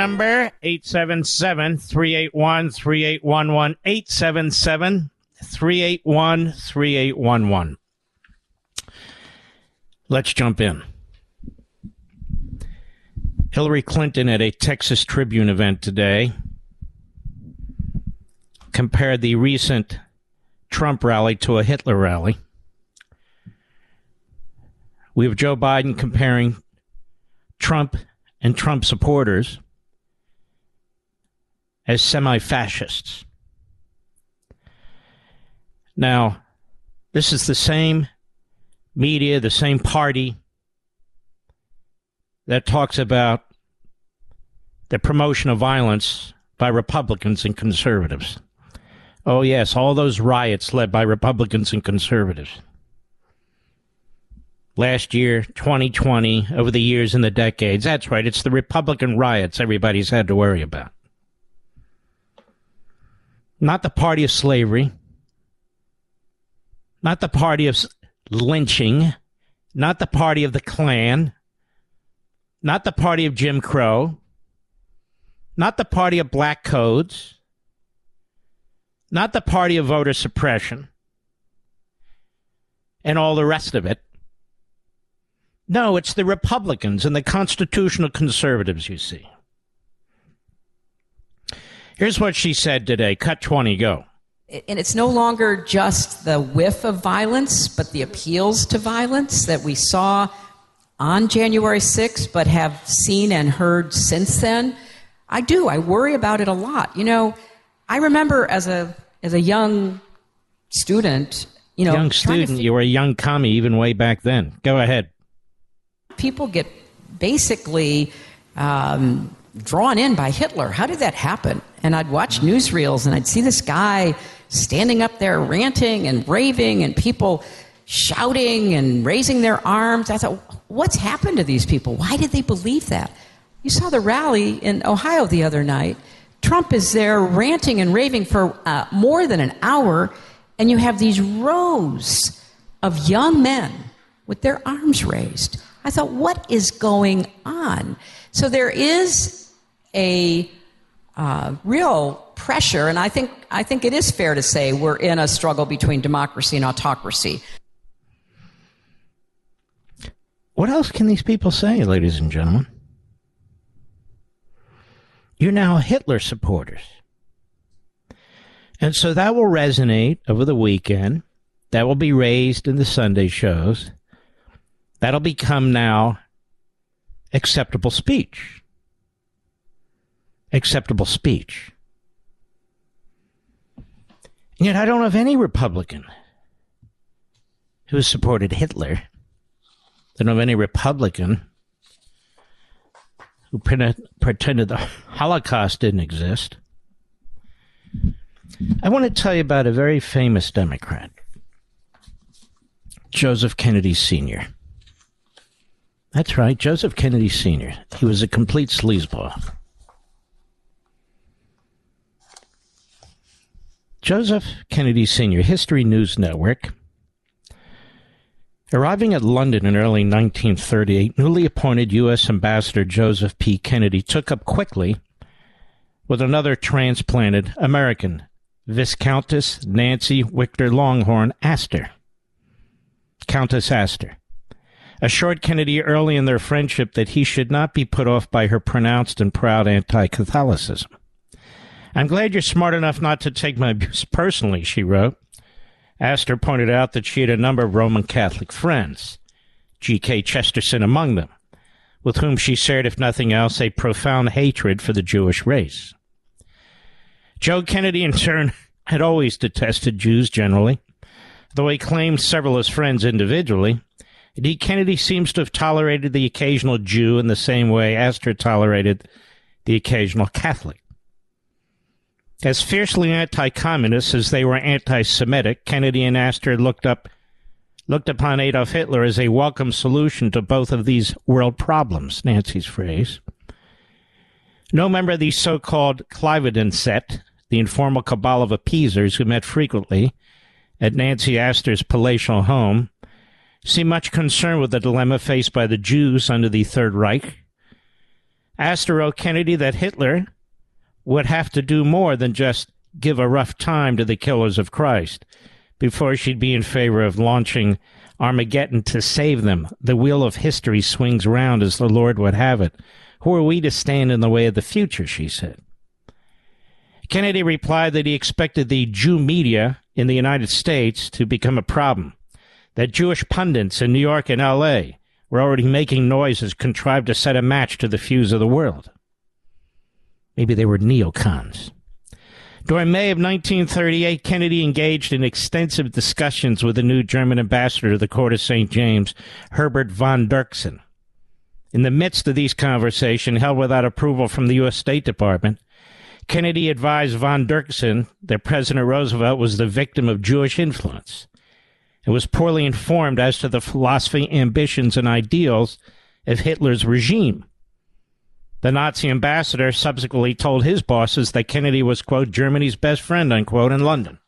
Number, 877-381-3811. 877-381-3811. Let's jump in. Hillary Clinton at a Texas Tribune event today compared the recent Trump rally to a Hitler rally. We have Joe Biden comparing Trump and Trump supporters as semi fascists. Now, this is the same media, the same party that talks about the promotion of violence by Republicans and conservatives. Oh, yes, all those riots led by Republicans and conservatives last year, 2020, over the years and the decades. That's right, it's the Republican riots everybody's had to worry about. Not the party of slavery, not the party of lynching, not the party of the Klan, not the party of Jim Crow, not the party of black codes, not the party of voter suppression, and all the rest of it. No, it's the Republicans and the constitutional conservatives, you see. Here's what she said today. Cut 20, go. And it's no longer just the whiff of violence, but the appeals to violence that we saw on January 6th, but have seen and heard since then. I do. I worry about it a lot. You know, I remember as a as a young student, you know, young student, you were a young commie even way back then. Go ahead. people get basically um, drawn in by Hitler. How did that happen? And I'd watch newsreels and I'd see this guy standing up there ranting and raving and people shouting and raising their arms. I thought, what's happened to these people? Why did they believe that? You saw the rally in Ohio the other night. Trump is there ranting and raving for uh, more than an hour, and you have these rows of young men with their arms raised. I thought, what is going on? So there is a uh, real pressure, and I think I think it is fair to say we're in a struggle between democracy and autocracy. What else can these people say, ladies and gentlemen? You're now Hitler supporters. And so that will resonate over the weekend. That will be raised in the Sunday shows. That'll become now acceptable speech. Acceptable speech. And yet I don't have any Republican who has supported Hitler than of any Republican who pretended the Holocaust didn't exist. I want to tell you about a very famous Democrat, Joseph Kennedy Sr. That's right, Joseph Kennedy Sr. He was a complete sleazeball. Joseph Kennedy Sr., History News Network. Arriving at London in early 1938, newly appointed U.S. Ambassador Joseph P. Kennedy took up quickly with another transplanted American, Viscountess Nancy Victor Langhorne Astor. Countess Astor assured Kennedy early in their friendship that he should not be put off by her pronounced and proud anti Catholicism. I'm glad you're smart enough not to take my abuse personally, she wrote. Astor pointed out that she had a number of Roman Catholic friends, G.K. Chesterton among them, with whom she shared, if nothing else, a profound hatred for the Jewish race. Joe Kennedy, in turn, had always detested Jews generally, though he claimed several as friends individually. D. Kennedy seems to have tolerated the occasional Jew in the same way Astor tolerated the occasional Catholic. As fiercely anti-communist as they were anti-Semitic, Kennedy and Astor looked up looked upon Adolf Hitler as a welcome solution to both of these world problems, Nancy's phrase. No member of the so-called Cliveden set, the informal cabal of appeasers who met frequently at Nancy Astor's palatial home, seemed much concerned with the dilemma faced by the Jews under the Third Reich. Astor wrote Kennedy that Hitler, would have to do more than just give a rough time to the killers of Christ before she'd be in favor of launching Armageddon to save them. The wheel of history swings round as the Lord would have it. Who are we to stand in the way of the future? she said. Kennedy replied that he expected the Jew media in the United States to become a problem, that Jewish pundits in New York and L.A. were already making noises contrived to set a match to the fuse of the world. Maybe they were neocons. During May of 1938, Kennedy engaged in extensive discussions with the new German ambassador to the court of St. James, Herbert von Dirksen. In the midst of these conversations, held without approval from the U.S. State Department, Kennedy advised von Dirksen that President Roosevelt was the victim of Jewish influence and was poorly informed as to the philosophy, ambitions, and ideals of Hitler's regime. The Nazi ambassador subsequently told his bosses that Kennedy was, quote, Germany's best friend, unquote, in London.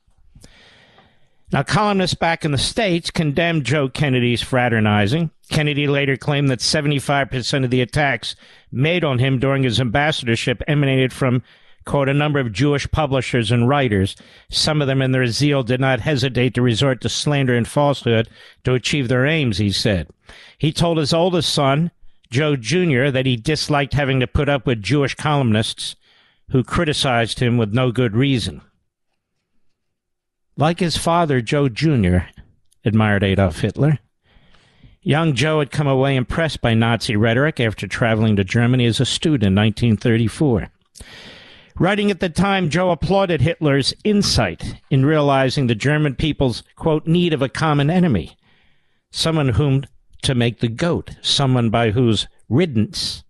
Now, columnists back in the States condemned Joe Kennedy's fraternizing. Kennedy later claimed that 75% of the attacks made on him during his ambassadorship emanated from, quote, a number of Jewish publishers and writers. Some of them, in their zeal, did not hesitate to resort to slander and falsehood to achieve their aims, he said. He told his oldest son, Joe Jr. that he disliked having to put up with Jewish columnists who criticized him with no good reason. Like his father, Joe Jr. admired Adolf Hitler. Young Joe had come away impressed by Nazi rhetoric after traveling to Germany as a student in 1934. Writing at the time, Joe applauded Hitler's insight in realizing the German people's, quote, need of a common enemy, someone whom to make the goat, someone by whose riddance,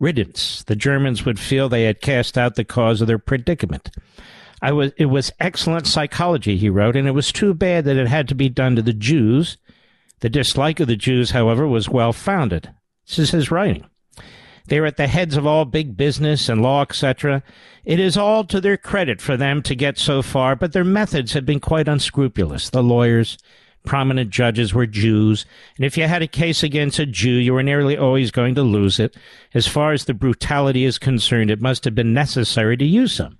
riddance, the Germans would feel they had cast out the cause of their predicament. I was, it was excellent psychology, he wrote, and it was too bad that it had to be done to the Jews. The dislike of the Jews, however, was well founded. This is his writing. They are at the heads of all big business and law, etc. It is all to their credit for them to get so far, but their methods have been quite unscrupulous. The lawyers, prominent judges were Jews, and if you had a case against a Jew, you were nearly always going to lose it. As far as the brutality is concerned, it must have been necessary to use some.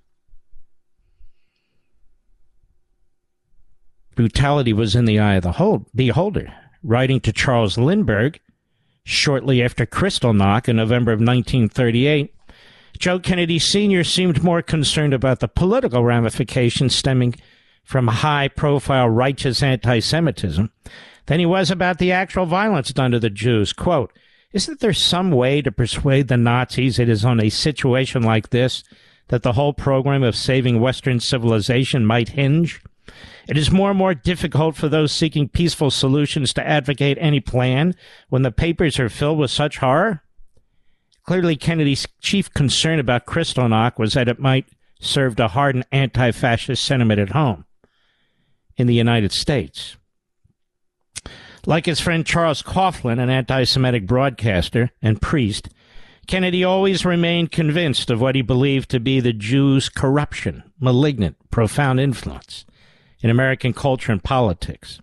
Brutality was in the eye of the beholder. Writing to Charles Lindbergh shortly after Kristallnacht in November of 1938, Joe Kennedy Sr. seemed more concerned about the political ramifications stemming from high profile righteous anti Semitism than he was about the actual violence done to the Jews. Quote, Isn't there some way to persuade the Nazis it is on a situation like this that the whole program of saving Western civilization might hinge? It is more and more difficult for those seeking peaceful solutions to advocate any plan when the papers are filled with such horror. Clearly, Kennedy's chief concern about Kristallnacht was that it might serve to harden anti fascist sentiment at home in the United States. Like his friend Charles Coughlin, an anti Semitic broadcaster and priest, Kennedy always remained convinced of what he believed to be the Jews' corruption, malignant, profound influence in American culture and politics.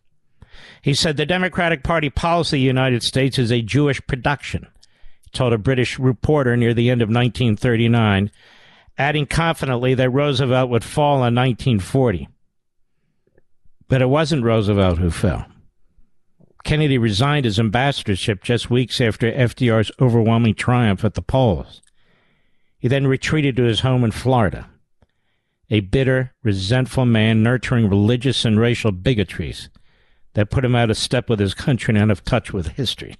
He said the Democratic Party policy of the United States is a Jewish production, he told a British reporter near the end of 1939, adding confidently that Roosevelt would fall in 1940. But it wasn't Roosevelt who fell. Kennedy resigned his ambassadorship just weeks after FDR's overwhelming triumph at the polls. He then retreated to his home in Florida a bitter, resentful man nurturing religious and racial bigotries that put him out of step with his country and out of touch with history.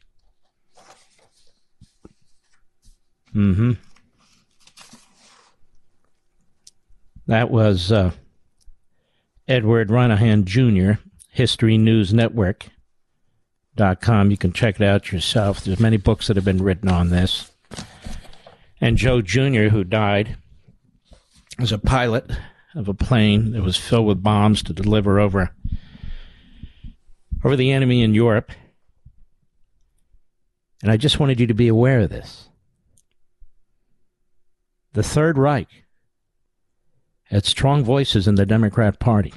Mm-hmm. That was uh, Edward Renehan Jr., History News Network. Dot com. You can check it out yourself. There's many books that have been written on this. And Joe Jr., who died was a pilot of a plane that was filled with bombs to deliver over over the enemy in Europe. And I just wanted you to be aware of this. The Third Reich had strong voices in the Democrat Party.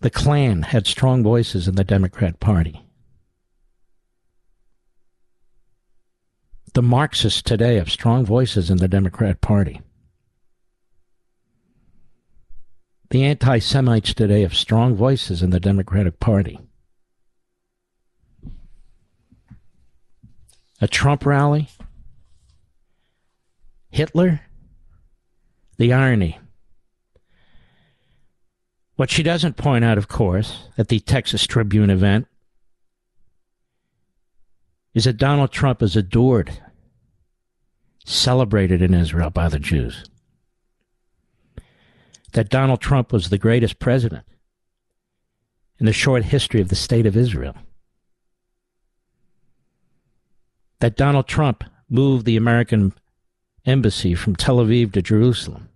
The Klan had strong voices in the Democrat Party. The Marxists today have strong voices in the Democrat Party. The anti Semites today have strong voices in the Democratic Party. A Trump rally? Hitler? The irony. What she doesn't point out, of course, at the Texas Tribune event is that Donald Trump is adored celebrated in Israel by the Jews. That Donald Trump was the greatest president in the short history of the state of Israel. That Donald Trump moved the American embassy from Tel Aviv to Jerusalem.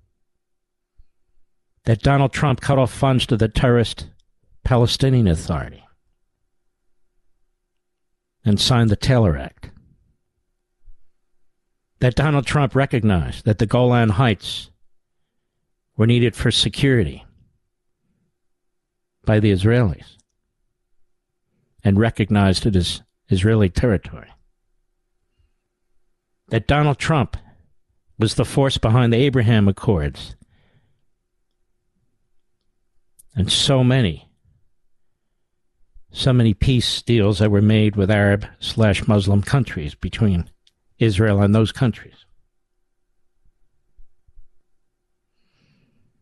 That Donald Trump cut off funds to the terrorist Palestinian Authority and signed the Taylor Act that Donald Trump recognized that the Golan Heights were needed for security by the Israelis and recognized it as Israeli territory. That Donald Trump was the force behind the Abraham Accords and so many, so many peace deals that were made with Arab slash Muslim countries between Israel and those countries.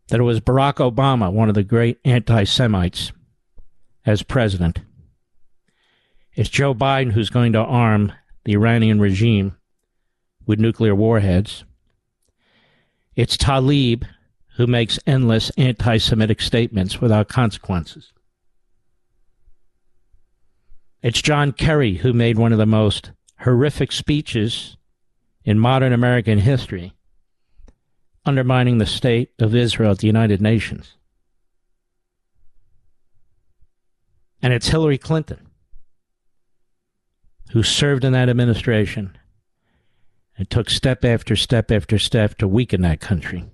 That it was Barack Obama, one of the great anti Semites, as president. It's Joe Biden who's going to arm the Iranian regime with nuclear warheads. It's Tlaib who makes endless anti Semitic statements without consequences. It's John Kerry who made one of the most horrific speeches in modern American history, undermining the state of Israel at the United Nations. And it's Hillary Clinton who served in that administration and took step after step after step to weaken that country.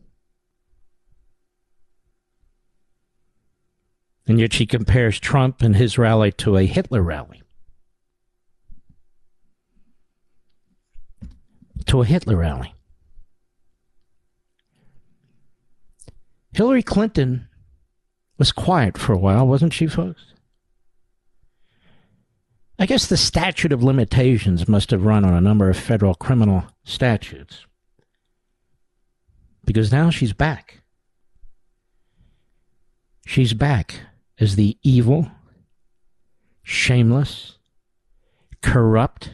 And yet she compares Trump and his rally to a Hitler rally. To a Hitler rally. Hillary Clinton was quiet for a while, wasn't she, folks? I guess the statute of limitations must have run on a number of federal criminal statutes. Because now she's back. She's back as the evil, shameless, corrupt,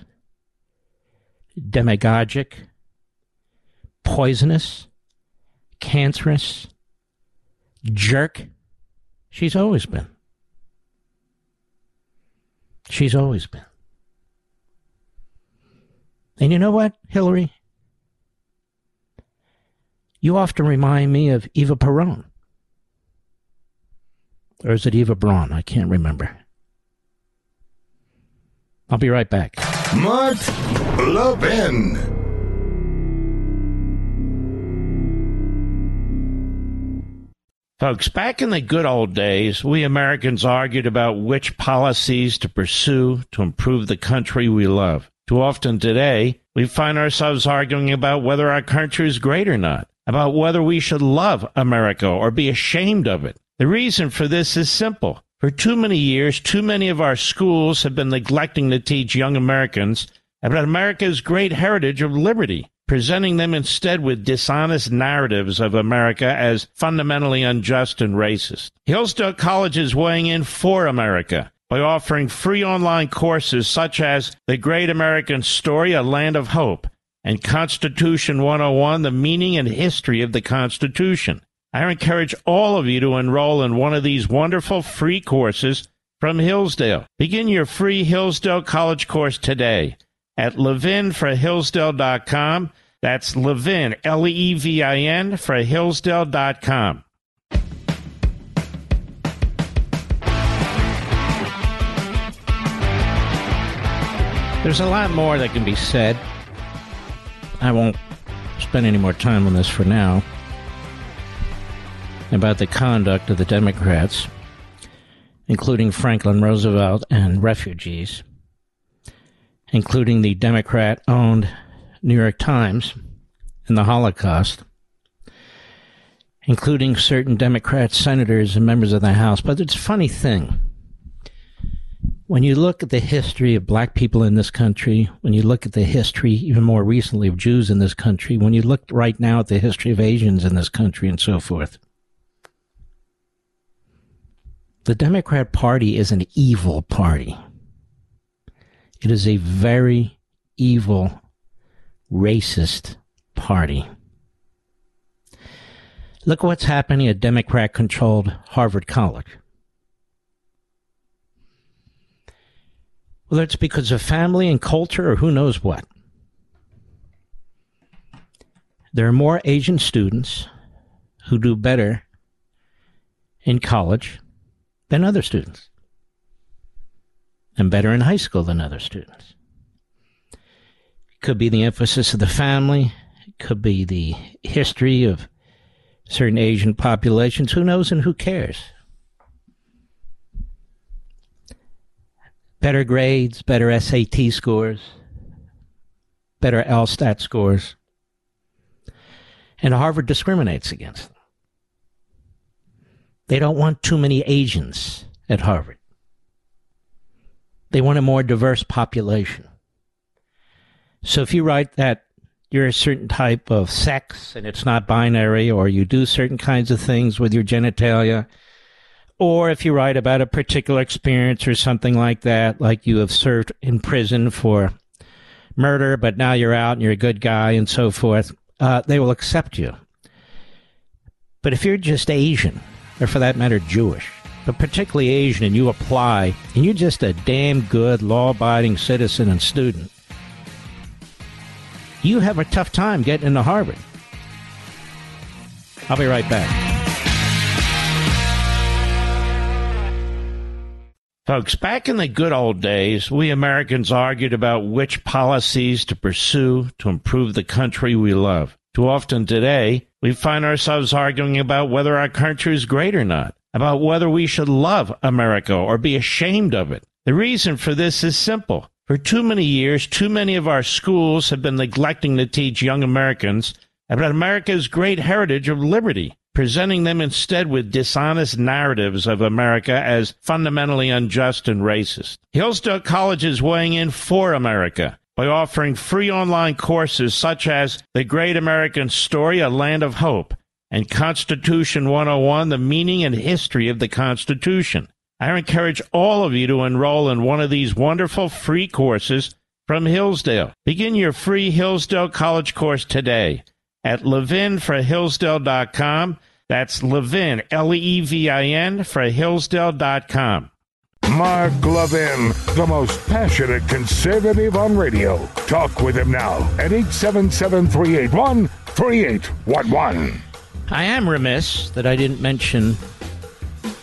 demagogic, poisonous, cancerous jerk she's always been. She's always been. And you know what, Hillary? You often remind me of Eva Peron. Or is it Eva Braun? I can't remember. I'll be right back. Mark Levin. Folks, back in the good old days, we Americans argued about which policies to pursue to improve the country we love. Too often today, we find ourselves arguing about whether our country is great or not, about whether we should love America or be ashamed of it. The reason for this is simple. For too many years, too many of our schools have been neglecting to teach young Americans about America's great heritage of liberty presenting them instead with dishonest narratives of America as fundamentally unjust and racist. Hillsdale College is weighing in for America by offering free online courses such as The Great American Story, A Land of Hope, and Constitution 101, The Meaning and History of the Constitution. I encourage all of you to enroll in one of these wonderful free courses from Hillsdale. Begin your free Hillsdale College course today at levinforhillsdale.com. That's Levin, L E V I N, for Hillsdale.com. There's a lot more that can be said. I won't spend any more time on this for now. About the conduct of the Democrats, including Franklin Roosevelt and refugees including the Democrat owned New York Times and the Holocaust, including certain Democrat senators and members of the House. But it's a funny thing. When you look at the history of black people in this country, when you look at the history, even more recently, of Jews in this country, when you look right now at the history of Asians in this country and so forth, the Democrat Party is an evil party. It is a very evil, racist party. Look what's happening at Democrat controlled Harvard College. Whether it's because of family and culture or who knows what. There are more Asian students who do better in college than other students and better in high school than other students. It could be the emphasis of the family, it could be the history of certain Asian populations. Who knows and who cares? Better grades, better SAT scores, better LSAT scores. And Harvard discriminates against them. They don't want too many Asians at Harvard. They want a more diverse population. So if you write that you're a certain type of sex and it's not binary, or you do certain kinds of things with your genitalia, or if you write about a particular experience or something like that, like you have served in prison for murder, but now you're out and you're a good guy and so forth, uh, they will accept you. But if you're just Asian, or for that matter, Jewish, but particularly Asian, and you apply, and you're just a damn good law abiding citizen and student, you have a tough time getting into Harvard. I'll be right back. Folks, back in the good old days, we Americans argued about which policies to pursue to improve the country we love. Too often today, we find ourselves arguing about whether our country is great or not about whether we should love America or be ashamed of it. The reason for this is simple. For too many years, too many of our schools have been neglecting to teach young Americans about America's great heritage of liberty, presenting them instead with dishonest narratives of America as fundamentally unjust and racist. Hillsdale College is weighing in for America by offering free online courses such as The Great American Story, A Land of Hope, and Constitution 101, the meaning and history of the Constitution. I encourage all of you to enroll in one of these wonderful free courses from Hillsdale. Begin your free Hillsdale College course today at levinforhillsdale.com. That's Levin, L E V I N, for Hillsdale.com. Mark Levin, the most passionate conservative on radio. Talk with him now at 877 381 3811. I am remiss that I didn't mention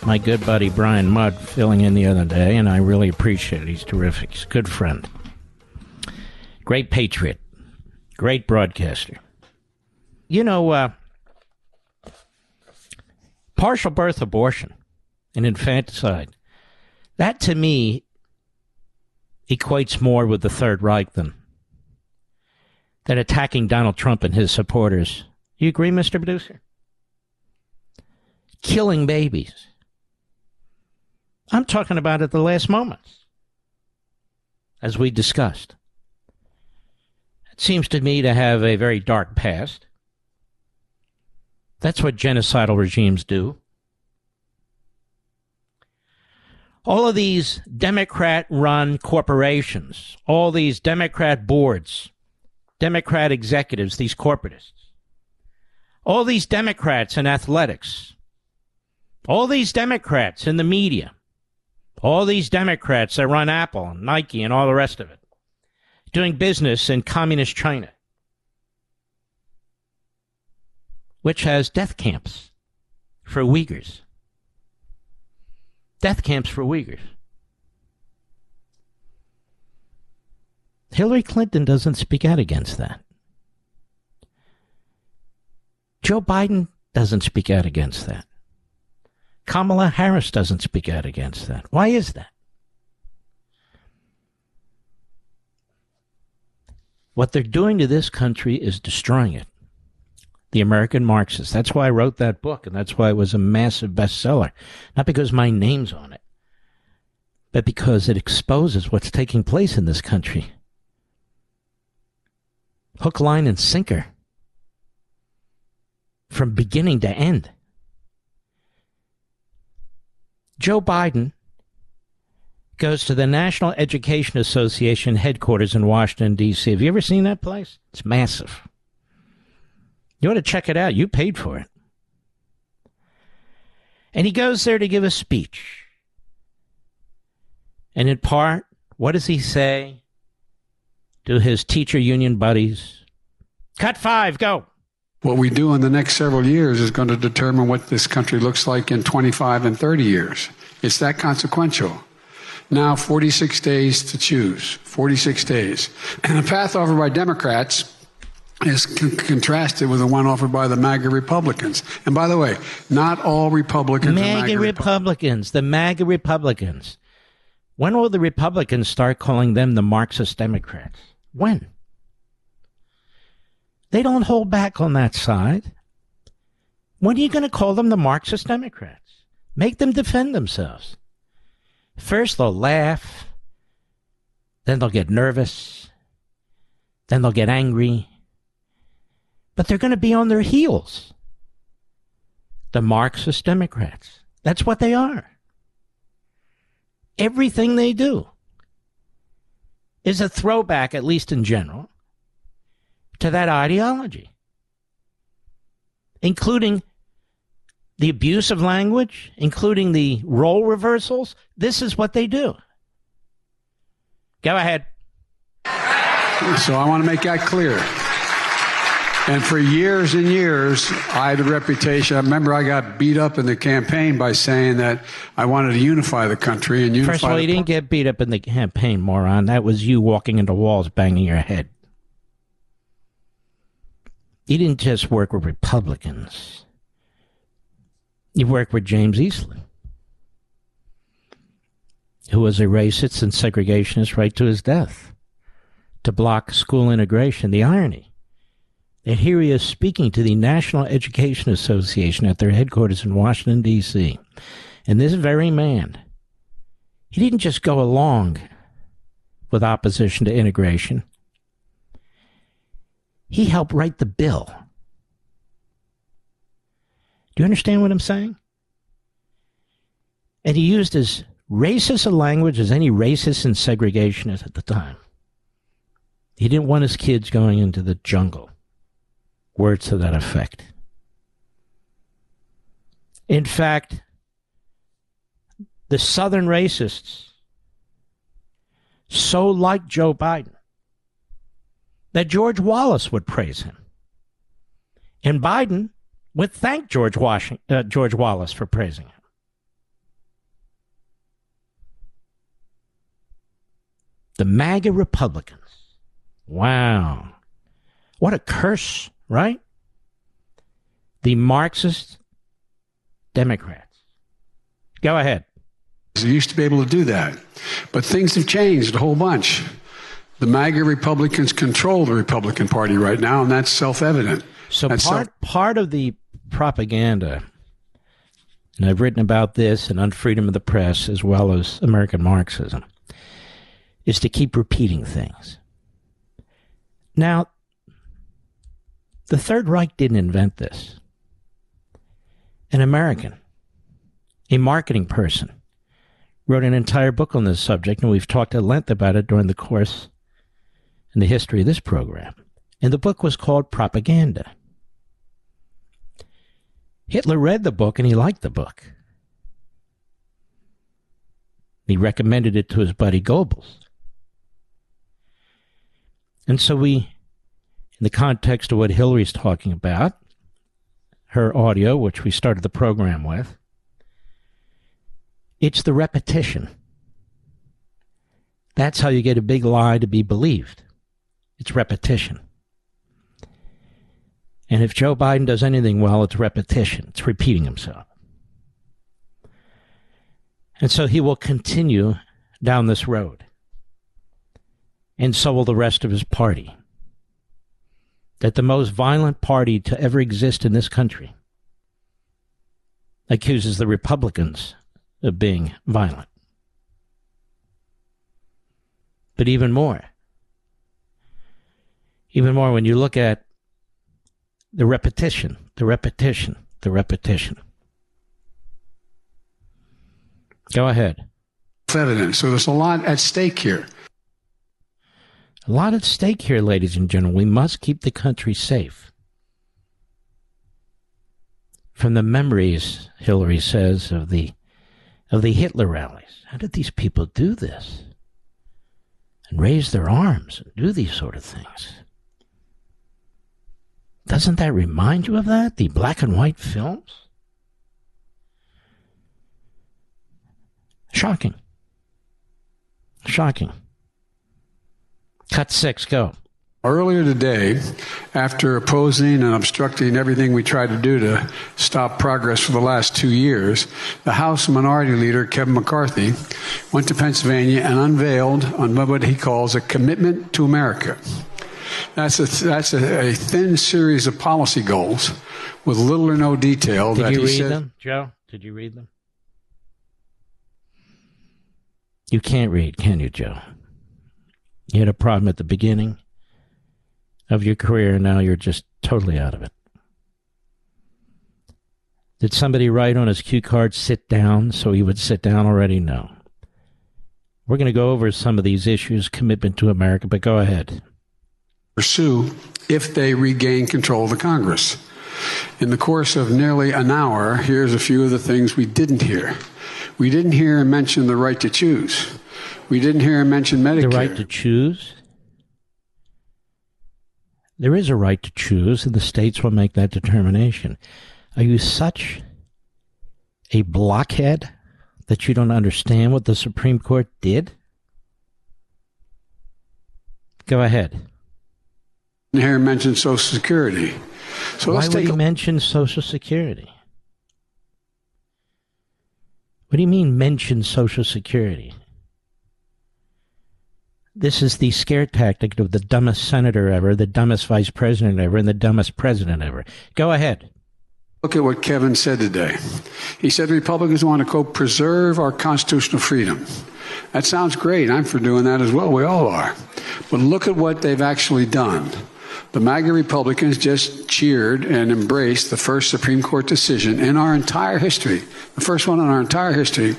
my good buddy Brian Mudd filling in the other day, and I really appreciate it. He's terrific. He's a good friend. Great patriot. Great broadcaster. You know, uh, partial birth abortion and infanticide, that to me equates more with the Third Reich than, than attacking Donald Trump and his supporters. You agree, Mr. Producer? Killing babies. I'm talking about at the last moments, as we discussed. It seems to me to have a very dark past. That's what genocidal regimes do. All of these Democrat run corporations, all these Democrat boards, Democrat executives, these corporatists, all these Democrats in athletics, all these Democrats in the media, all these Democrats that run Apple and Nike and all the rest of it, doing business in communist China, which has death camps for Uyghurs. Death camps for Uyghurs. Hillary Clinton doesn't speak out against that. Joe Biden doesn't speak out against that. Kamala Harris doesn't speak out against that. Why is that? What they're doing to this country is destroying it. The American Marxists. That's why I wrote that book, and that's why it was a massive bestseller. Not because my name's on it, but because it exposes what's taking place in this country. Hook, line, and sinker. From beginning to end. Joe Biden goes to the National Education Association headquarters in Washington, D.C. Have you ever seen that place? It's massive. You ought to check it out. You paid for it. And he goes there to give a speech. And in part, what does he say to his teacher union buddies? Cut five, go. What we do in the next several years is going to determine what this country looks like in 25 and 30 years. It's that consequential. Now, 46 days to choose. 46 days. And the path offered by Democrats is con- contrasted with the one offered by the MAGA Republicans. And by the way, not all Republicans MAGA, are MAGA Republicans, the MAGA Republicans. When will the Republicans start calling them the Marxist Democrats? When? They don't hold back on that side. When are you going to call them the Marxist Democrats? Make them defend themselves. First, they'll laugh. Then they'll get nervous. Then they'll get angry. But they're going to be on their heels. The Marxist Democrats. That's what they are. Everything they do is a throwback, at least in general, to that ideology, including the abuse of language, including the role reversals. This is what they do. Go ahead. So I want to make that clear. And for years and years, I had a reputation. I remember I got beat up in the campaign by saying that I wanted to unify the country and unify. First of all, you didn't get beat up in the campaign, moron. That was you walking into walls, banging your head. You didn't just work with Republicans. You worked with James Eastland, who was a racist and segregationist right to his death, to block school integration. The irony that here he is speaking to the National Education Association at their headquarters in Washington, D.C. And this very man, he didn't just go along with opposition to integration. He helped write the bill. Do you understand what I'm saying? And he used as racist a language as any racist and segregationist at the time. He didn't want his kids going into the jungle Words to that effect. In fact, the Southern racists so like Joe Biden that George Wallace would praise him. And Biden would thank George, Washington, uh, George Wallace for praising him. The MAGA Republicans. Wow. What a curse, right? The Marxist Democrats. Go ahead. You used to be able to do that. But things have changed a whole bunch. The MAGA Republicans control the Republican Party right now, and that's self evident. So That's part self- part of the propaganda, and I've written about this and on freedom of the press as well as American Marxism, is to keep repeating things. Now, the Third Reich didn't invent this. An American, a marketing person, wrote an entire book on this subject, and we've talked at length about it during the course and the history of this program. And the book was called Propaganda. Hitler read the book and he liked the book. He recommended it to his buddy Goebbels. And so we, in the context of what Hillary's talking about, her audio, which we started the program with, it's the repetition. That's how you get a big lie to be believed. It's repetition. And if Joe Biden does anything well, it's repetition, it's repeating himself. And so he will continue down this road. And so will the rest of his party. That the most violent party to ever exist in this country accuses the Republicans of being violent. But even more, even more when you look at the repetition, the repetition, the repetition. Go ahead. Evidence. So there's a lot at stake here. A lot at stake here, ladies and gentlemen. We must keep the country safe. From the memories, Hillary says, of the of the Hitler rallies. How did these people do this? And raise their arms and do these sort of things. Doesn't that remind you of that? The black and white films? Shocking. Shocking. Cut six, go. Earlier today, after opposing and obstructing everything we tried to do to stop progress for the last two years, the House Minority Leader, Kevin McCarthy, went to Pennsylvania and unveiled on what he calls a commitment to America. That's a, that's a, a thin series of policy goals with little or no detail Did that you he read said, them, Joe? Did you read them? You can't read, can you, Joe? You had a problem at the beginning of your career, and now you're just totally out of it. Did somebody write on his cue card, sit down, so he would sit down already? No. We're going to go over some of these issues, commitment to America, but go ahead. pursue if they regain control of the Congress. In the course of nearly an hour, here's a few of the things we didn't hear. We didn't hear him mention the right to choose. We didn't hear him mention Medicare. The right to choose? There is a right to choose, and the states will make that determination. Are you such a blockhead that you don't understand what the Supreme Court did? Go ahead. didn't hear him mention Social Security. So Why let's would take he a mention Social Security? What do you mean mention Social Security? This is the scare tactic of the dumbest senator ever, the dumbest vice president ever, and the dumbest president ever. Go ahead. look at what Kevin said today. He said Republicans want to, quote, preserve our constitutional freedom. That sounds great. I'm for doing that as well. We all are. But look at what they've actually done. The MAGA Republicans just cheered and embraced the first Supreme Court decision in our entire history, the first one in our entire history,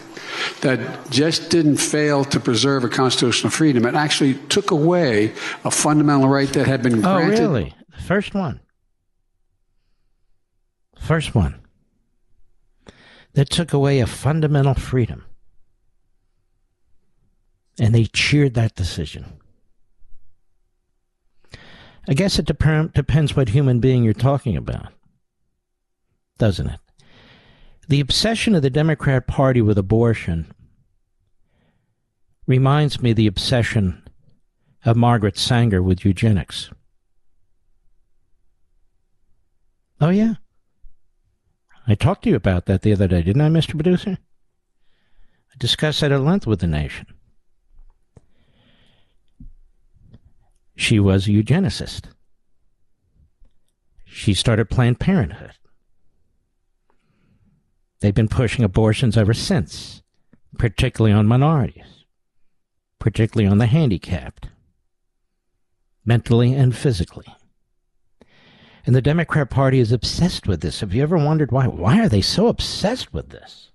that just didn't fail to preserve a constitutional freedom. It actually took away a fundamental right that had been granted. Oh, granted. really? The first one. First one that took away a fundamental freedom. And they cheered that decision. I guess it dep- depends what human being you're talking about, doesn't it? The obsession of the Democrat Party with abortion reminds me the obsession of Margaret Sanger with eugenics. Oh, yeah. I talked to you about that the other day, didn't I, Mr. Producer? I discussed that at length with the nation. She was a eugenicist. She started Planned Parenthood. They've been pushing abortions ever since, particularly on minorities, particularly on the handicapped, mentally and physically. And the Democrat Party is obsessed with this. Have you ever wondered why? Why are they so obsessed with this?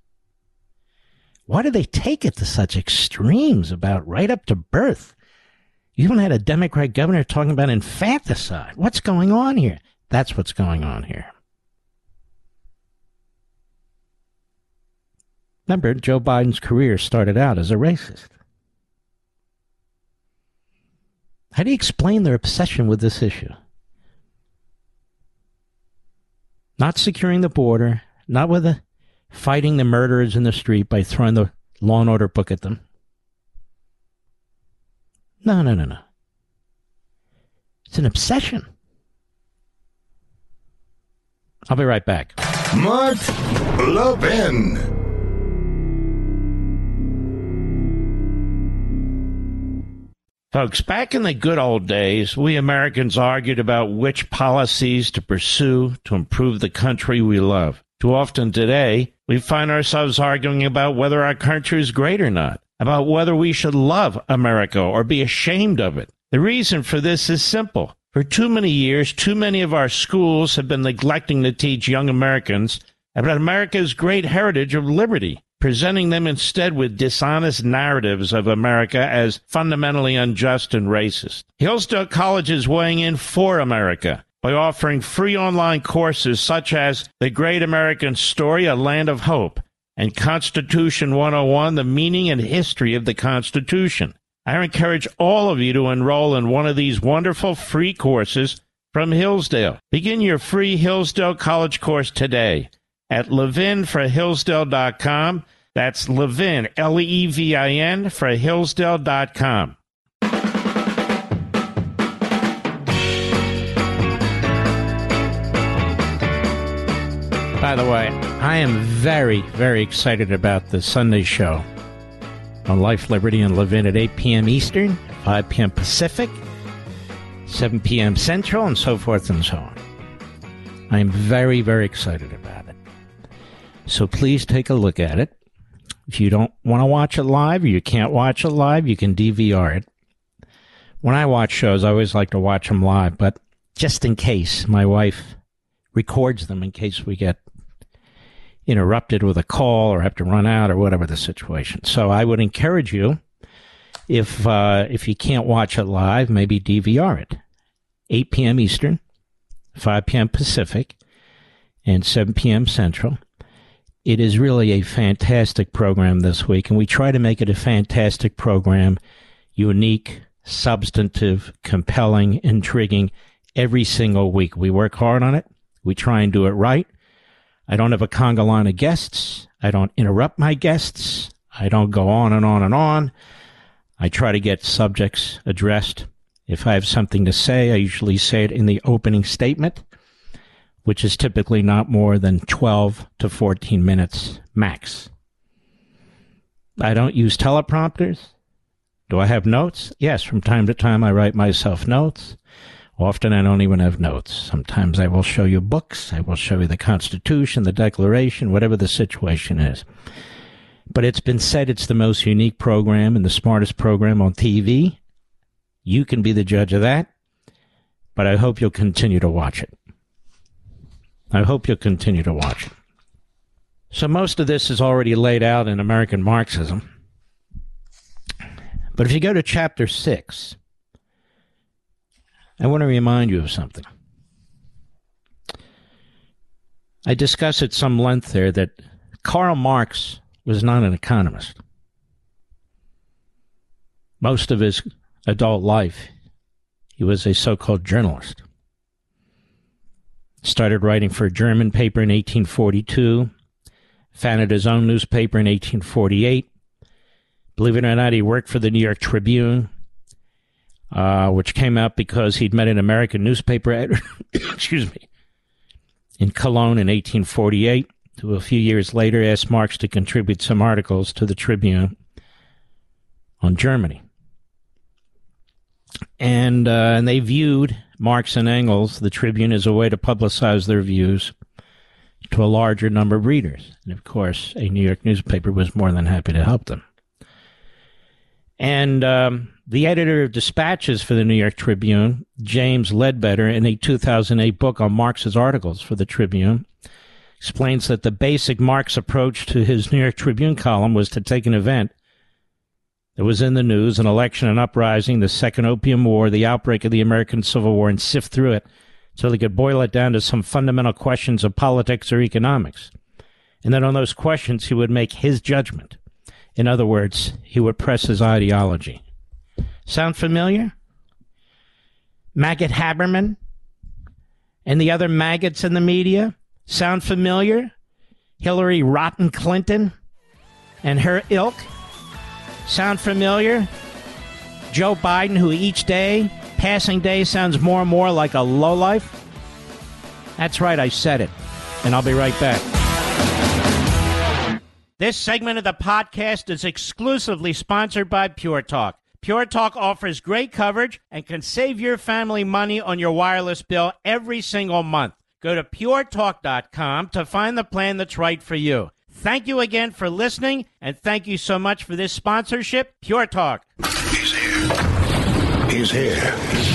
Why do they take it to such extremes about right up to birth? You even had a Democrat governor talking about infanticide. What's going on here? That's what's going on here. Remember, Joe Biden's career started out as a racist. How do you explain their obsession with this issue? Not securing the border, not with the fighting the murderers in the street by throwing the law and order book at them. No, no, no, no. It's an obsession. I'll be right back. Mark Levin. Folks, back in the good old days, we Americans argued about which policies to pursue to improve the country we love. Too often today, we find ourselves arguing about whether our country is great or not, about whether we should love America or be ashamed of it. The reason for this is simple. For too many years, too many of our schools have been neglecting to teach young Americans about America's great heritage of liberty presenting them instead with dishonest narratives of America as fundamentally unjust and racist. Hillsdale College is weighing in for America by offering free online courses such as The Great American Story, A Land of Hope, and Constitution 101, The Meaning and History of the Constitution. I encourage all of you to enroll in one of these wonderful free courses from Hillsdale. Begin your free Hillsdale College course today at levinforhillsdale.com. That's Levin, L E V I N, for Hillsdale.com. By the way, I am very, very excited about the Sunday show on Life, Liberty, and Levin at 8 p.m. Eastern, 5 p.m. Pacific, 7 p.m. Central, and so forth and so on. I am very, very excited about it. So please take a look at it. If you don't want to watch it live or you can't watch it live, you can DVR it. When I watch shows, I always like to watch them live, but just in case, my wife records them in case we get interrupted with a call or have to run out or whatever the situation. So I would encourage you, if uh, if you can't watch it live, maybe DVR it. 8 p.m. Eastern, 5 p.m. Pacific, and 7 p.m. Central. It is really a fantastic program this week, and we try to make it a fantastic program, unique, substantive, compelling, intriguing every single week. We work hard on it. We try and do it right. I don't have a conga line of guests. I don't interrupt my guests. I don't go on and on and on. I try to get subjects addressed. If I have something to say, I usually say it in the opening statement which is typically not more than 12 to 14 minutes max. I don't use teleprompters. Do I have notes? Yes, from time to time I write myself notes. Often I don't even have notes. Sometimes I will show you books. I will show you the Constitution, the Declaration, whatever the situation is. But it's been said it's the most unique program and the smartest program on TV. You can be the judge of that. But I hope you'll continue to watch it. I hope you'll continue to watch it. So, most of this is already laid out in American Marxism. But if you go to chapter 6, I want to remind you of something. I discuss at some length there that Karl Marx was not an economist. Most of his adult life, he was a so called journalist. Started writing for a German paper in 1842, founded his own newspaper in 1848. Believe it or not, he worked for the New York Tribune, uh, which came out because he'd met an American newspaper editor, excuse me, in Cologne in 1848. Who a few years later asked Marx to contribute some articles to the Tribune on Germany. And, uh, and they viewed Marx and Engels, the Tribune, as a way to publicize their views to a larger number of readers. And of course, a New York newspaper was more than happy to help them. And um, the editor of dispatches for the New York Tribune, James Ledbetter, in a 2008 book on Marx's articles for the Tribune, explains that the basic Marx approach to his New York Tribune column was to take an event that was in the news, an election, an uprising, the Second Opium War, the outbreak of the American Civil War, and sift through it so they could boil it down to some fundamental questions of politics or economics. And then on those questions, he would make his judgment. In other words, he would press his ideology. Sound familiar? Maggot Haberman and the other maggots in the media? Sound familiar? Hillary Rotten Clinton and her ilk? Sound familiar? Joe Biden, who each day, passing day, sounds more and more like a lowlife? That's right, I said it. And I'll be right back. This segment of the podcast is exclusively sponsored by Pure Talk. Pure Talk offers great coverage and can save your family money on your wireless bill every single month. Go to puretalk.com to find the plan that's right for you. Thank you again for listening, and thank you so much for this sponsorship, Pure Talk. He's here. He's here.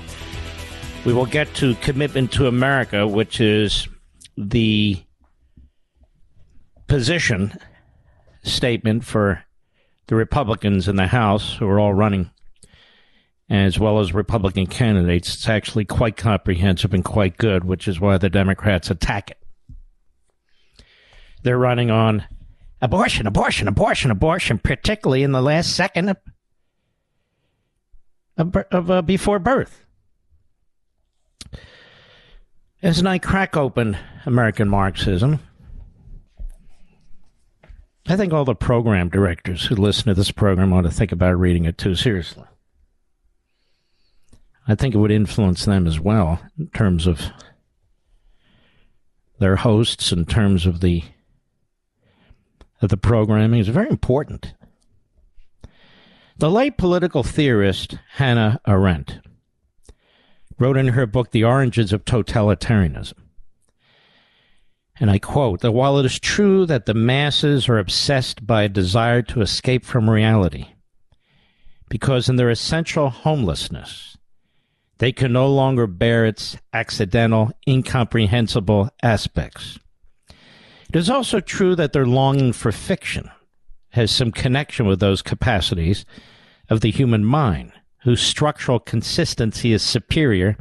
We will get to Commitment to America, which is the position statement for the Republicans in the House who are all running, as well as Republican candidates. It's actually quite comprehensive and quite good, which is why the Democrats attack it. They're running on abortion, abortion, abortion, abortion, particularly in the last second of, of, of uh, before birth. As I crack open American Marxism, I think all the program directors who listen to this program ought to think about reading it too seriously. I think it would influence them as well in terms of their hosts, in terms of the of the programming is very important. The late political theorist Hannah Arendt wrote in her book The Origins of Totalitarianism, and I quote, that while it is true that the masses are obsessed by a desire to escape from reality, because in their essential homelessness, they can no longer bear its accidental, incomprehensible aspects. It is also true that their longing for fiction has some connection with those capacities of the human mind, whose structural consistency is superior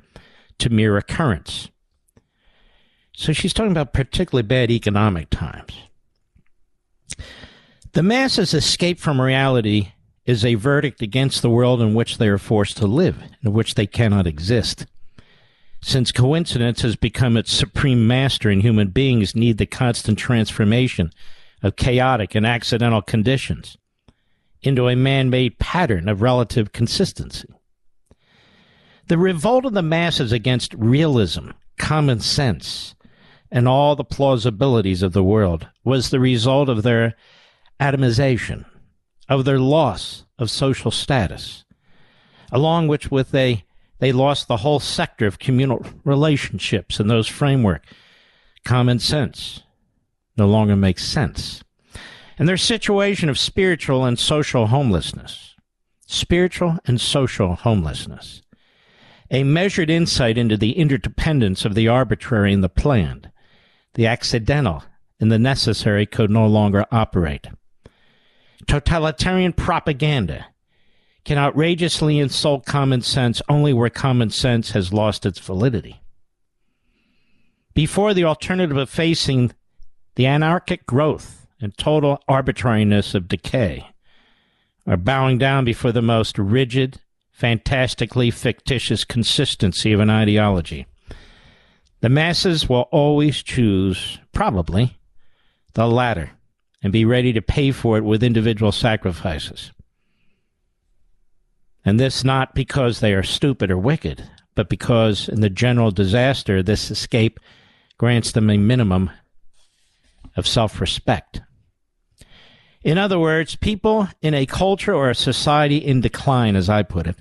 to mere occurrence. So she's talking about particularly bad economic times. The masses' escape from reality is a verdict against the world in which they are forced to live, in which they cannot exist. Since coincidence has become its supreme master and human beings need the constant transformation of chaotic and accidental conditions into a man made pattern of relative consistency. The revolt of the masses against realism, common sense, and all the plausibilities of the world was the result of their atomization, of their loss of social status, along which with a they lost the whole sector of communal relationships and those framework, common sense, no longer makes sense. And their situation of spiritual and social homelessness. Spiritual and social homelessness. A measured insight into the interdependence of the arbitrary and the planned. The accidental and the necessary could no longer operate. Totalitarian propaganda can outrageously insult common sense only where common sense has lost its validity. Before the alternative of facing the anarchic growth and total arbitrariness of decay, are bowing down before the most rigid, fantastically fictitious consistency of an ideology. The masses will always choose, probably, the latter and be ready to pay for it with individual sacrifices. And this not because they are stupid or wicked, but because in the general disaster, this escape grants them a minimum of self respect. In other words, people in a culture or a society in decline, as I put it,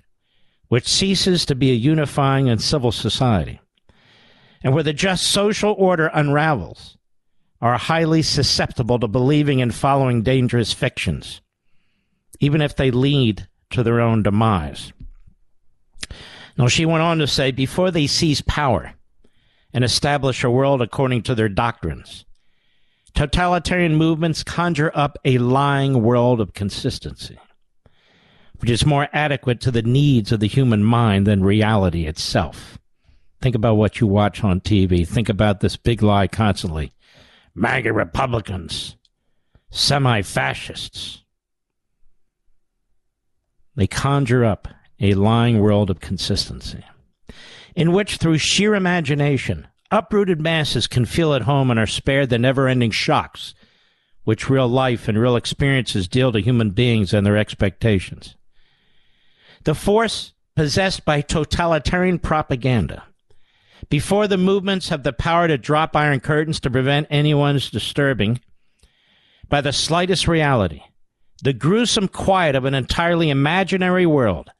which ceases to be a unifying and civil society, and where the just social order unravels, are highly susceptible to believing and following dangerous fictions, even if they lead to their own demise. Now, she went on to say before they seize power and establish a world according to their doctrines, totalitarian movements conjure up a lying world of consistency, which is more adequate to the needs of the human mind than reality itself. Think about what you watch on TV. Think about this big lie constantly. MAGA Republicans, semi fascists. They conjure up a lying world of consistency, in which, through sheer imagination, uprooted masses can feel at home and are spared the never ending shocks which real life and real experiences deal to human beings and their expectations. The force possessed by totalitarian propaganda before the movements have the power to drop iron curtains to prevent anyone's disturbing by the slightest reality, the gruesome quiet of an entirely imaginary world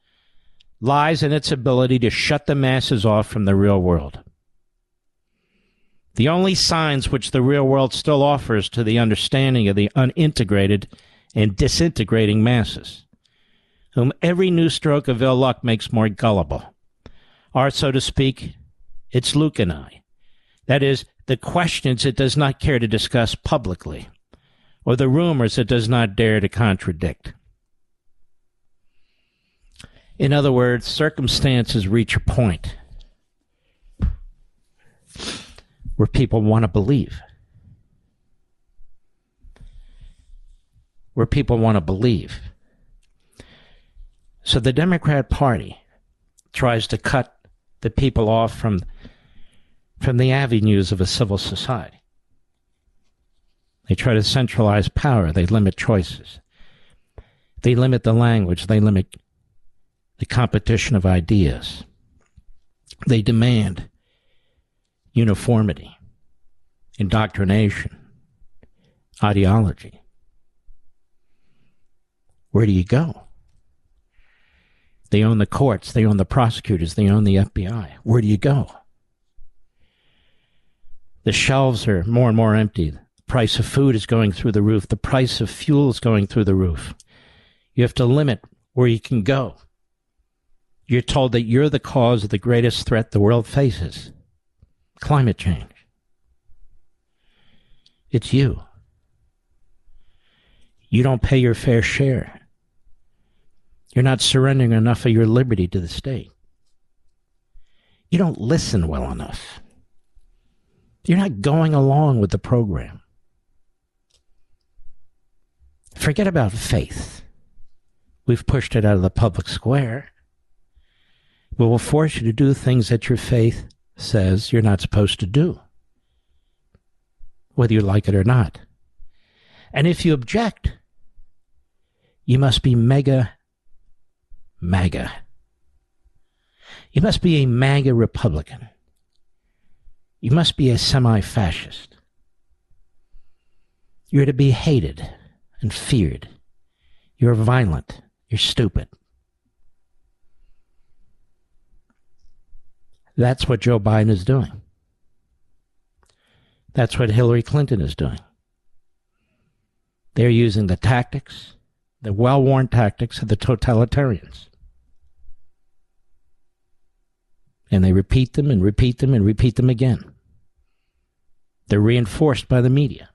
lies in its ability to shut the masses off from the real world. The only signs which the real world still offers to the understanding of the unintegrated and disintegrating masses, whom every new stroke of ill luck makes more gullible, are, so to speak, its leukemia. That is, the questions it does not care to discuss publicly, or the rumors it does not dare to contradict. In other words, circumstances reach a point where people want to believe. Where people want to believe. So the Democrat Party tries to cut the people off from from the avenues of a civil society. They try to centralize power. They limit choices. They limit the language. They limit the competition of ideas. They demand uniformity, indoctrination, ideology. Where do you go? They own the courts, they own the prosecutors, they own the FBI. Where do you go? The shelves are more and more empty. The price of food is going through the roof. The price of fuel is going through the roof. You have to limit where you can go. You're told that you're the cause of the greatest threat the world faces climate change. It's you. You don't pay your fair share. You're not surrendering enough of your liberty to the state. You don't listen well enough. You're not going along with the program. Forget about faith. We've pushed it out of the public square. We will force you to do things that your faith says you're not supposed to do, whether you like it or not. And if you object, you must be mega, MAGA. You must be a MAGA Republican. You must be a semi fascist. You're to be hated and feared. You're violent. You're stupid. That's what Joe Biden is doing. That's what Hillary Clinton is doing. They're using the tactics, the well worn tactics of the totalitarians. And they repeat them and repeat them and repeat them again. They're reinforced by the media,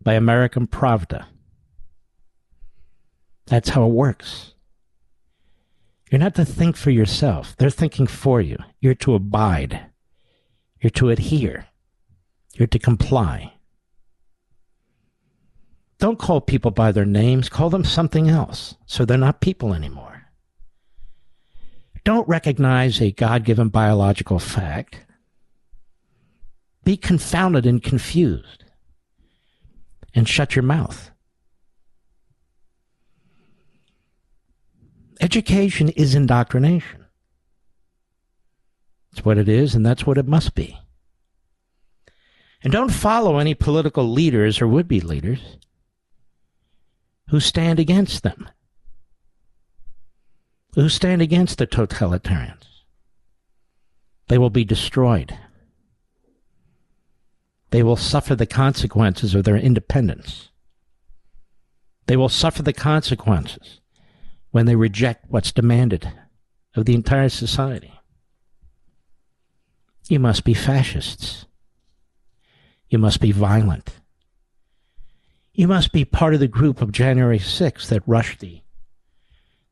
by American Pravda. That's how it works. You're not to think for yourself, they're thinking for you. You're to abide, you're to adhere, you're to comply. Don't call people by their names, call them something else so they're not people anymore. Don't recognize a God given biological fact. Be confounded and confused and shut your mouth. Education is indoctrination. That's what it is, and that's what it must be. And don't follow any political leaders or would be leaders who stand against them, who stand against the totalitarians. They will be destroyed. They will suffer the consequences of their independence. They will suffer the consequences when they reject what's demanded of the entire society. You must be fascists. You must be violent. You must be part of the group of January 6th that rushed the,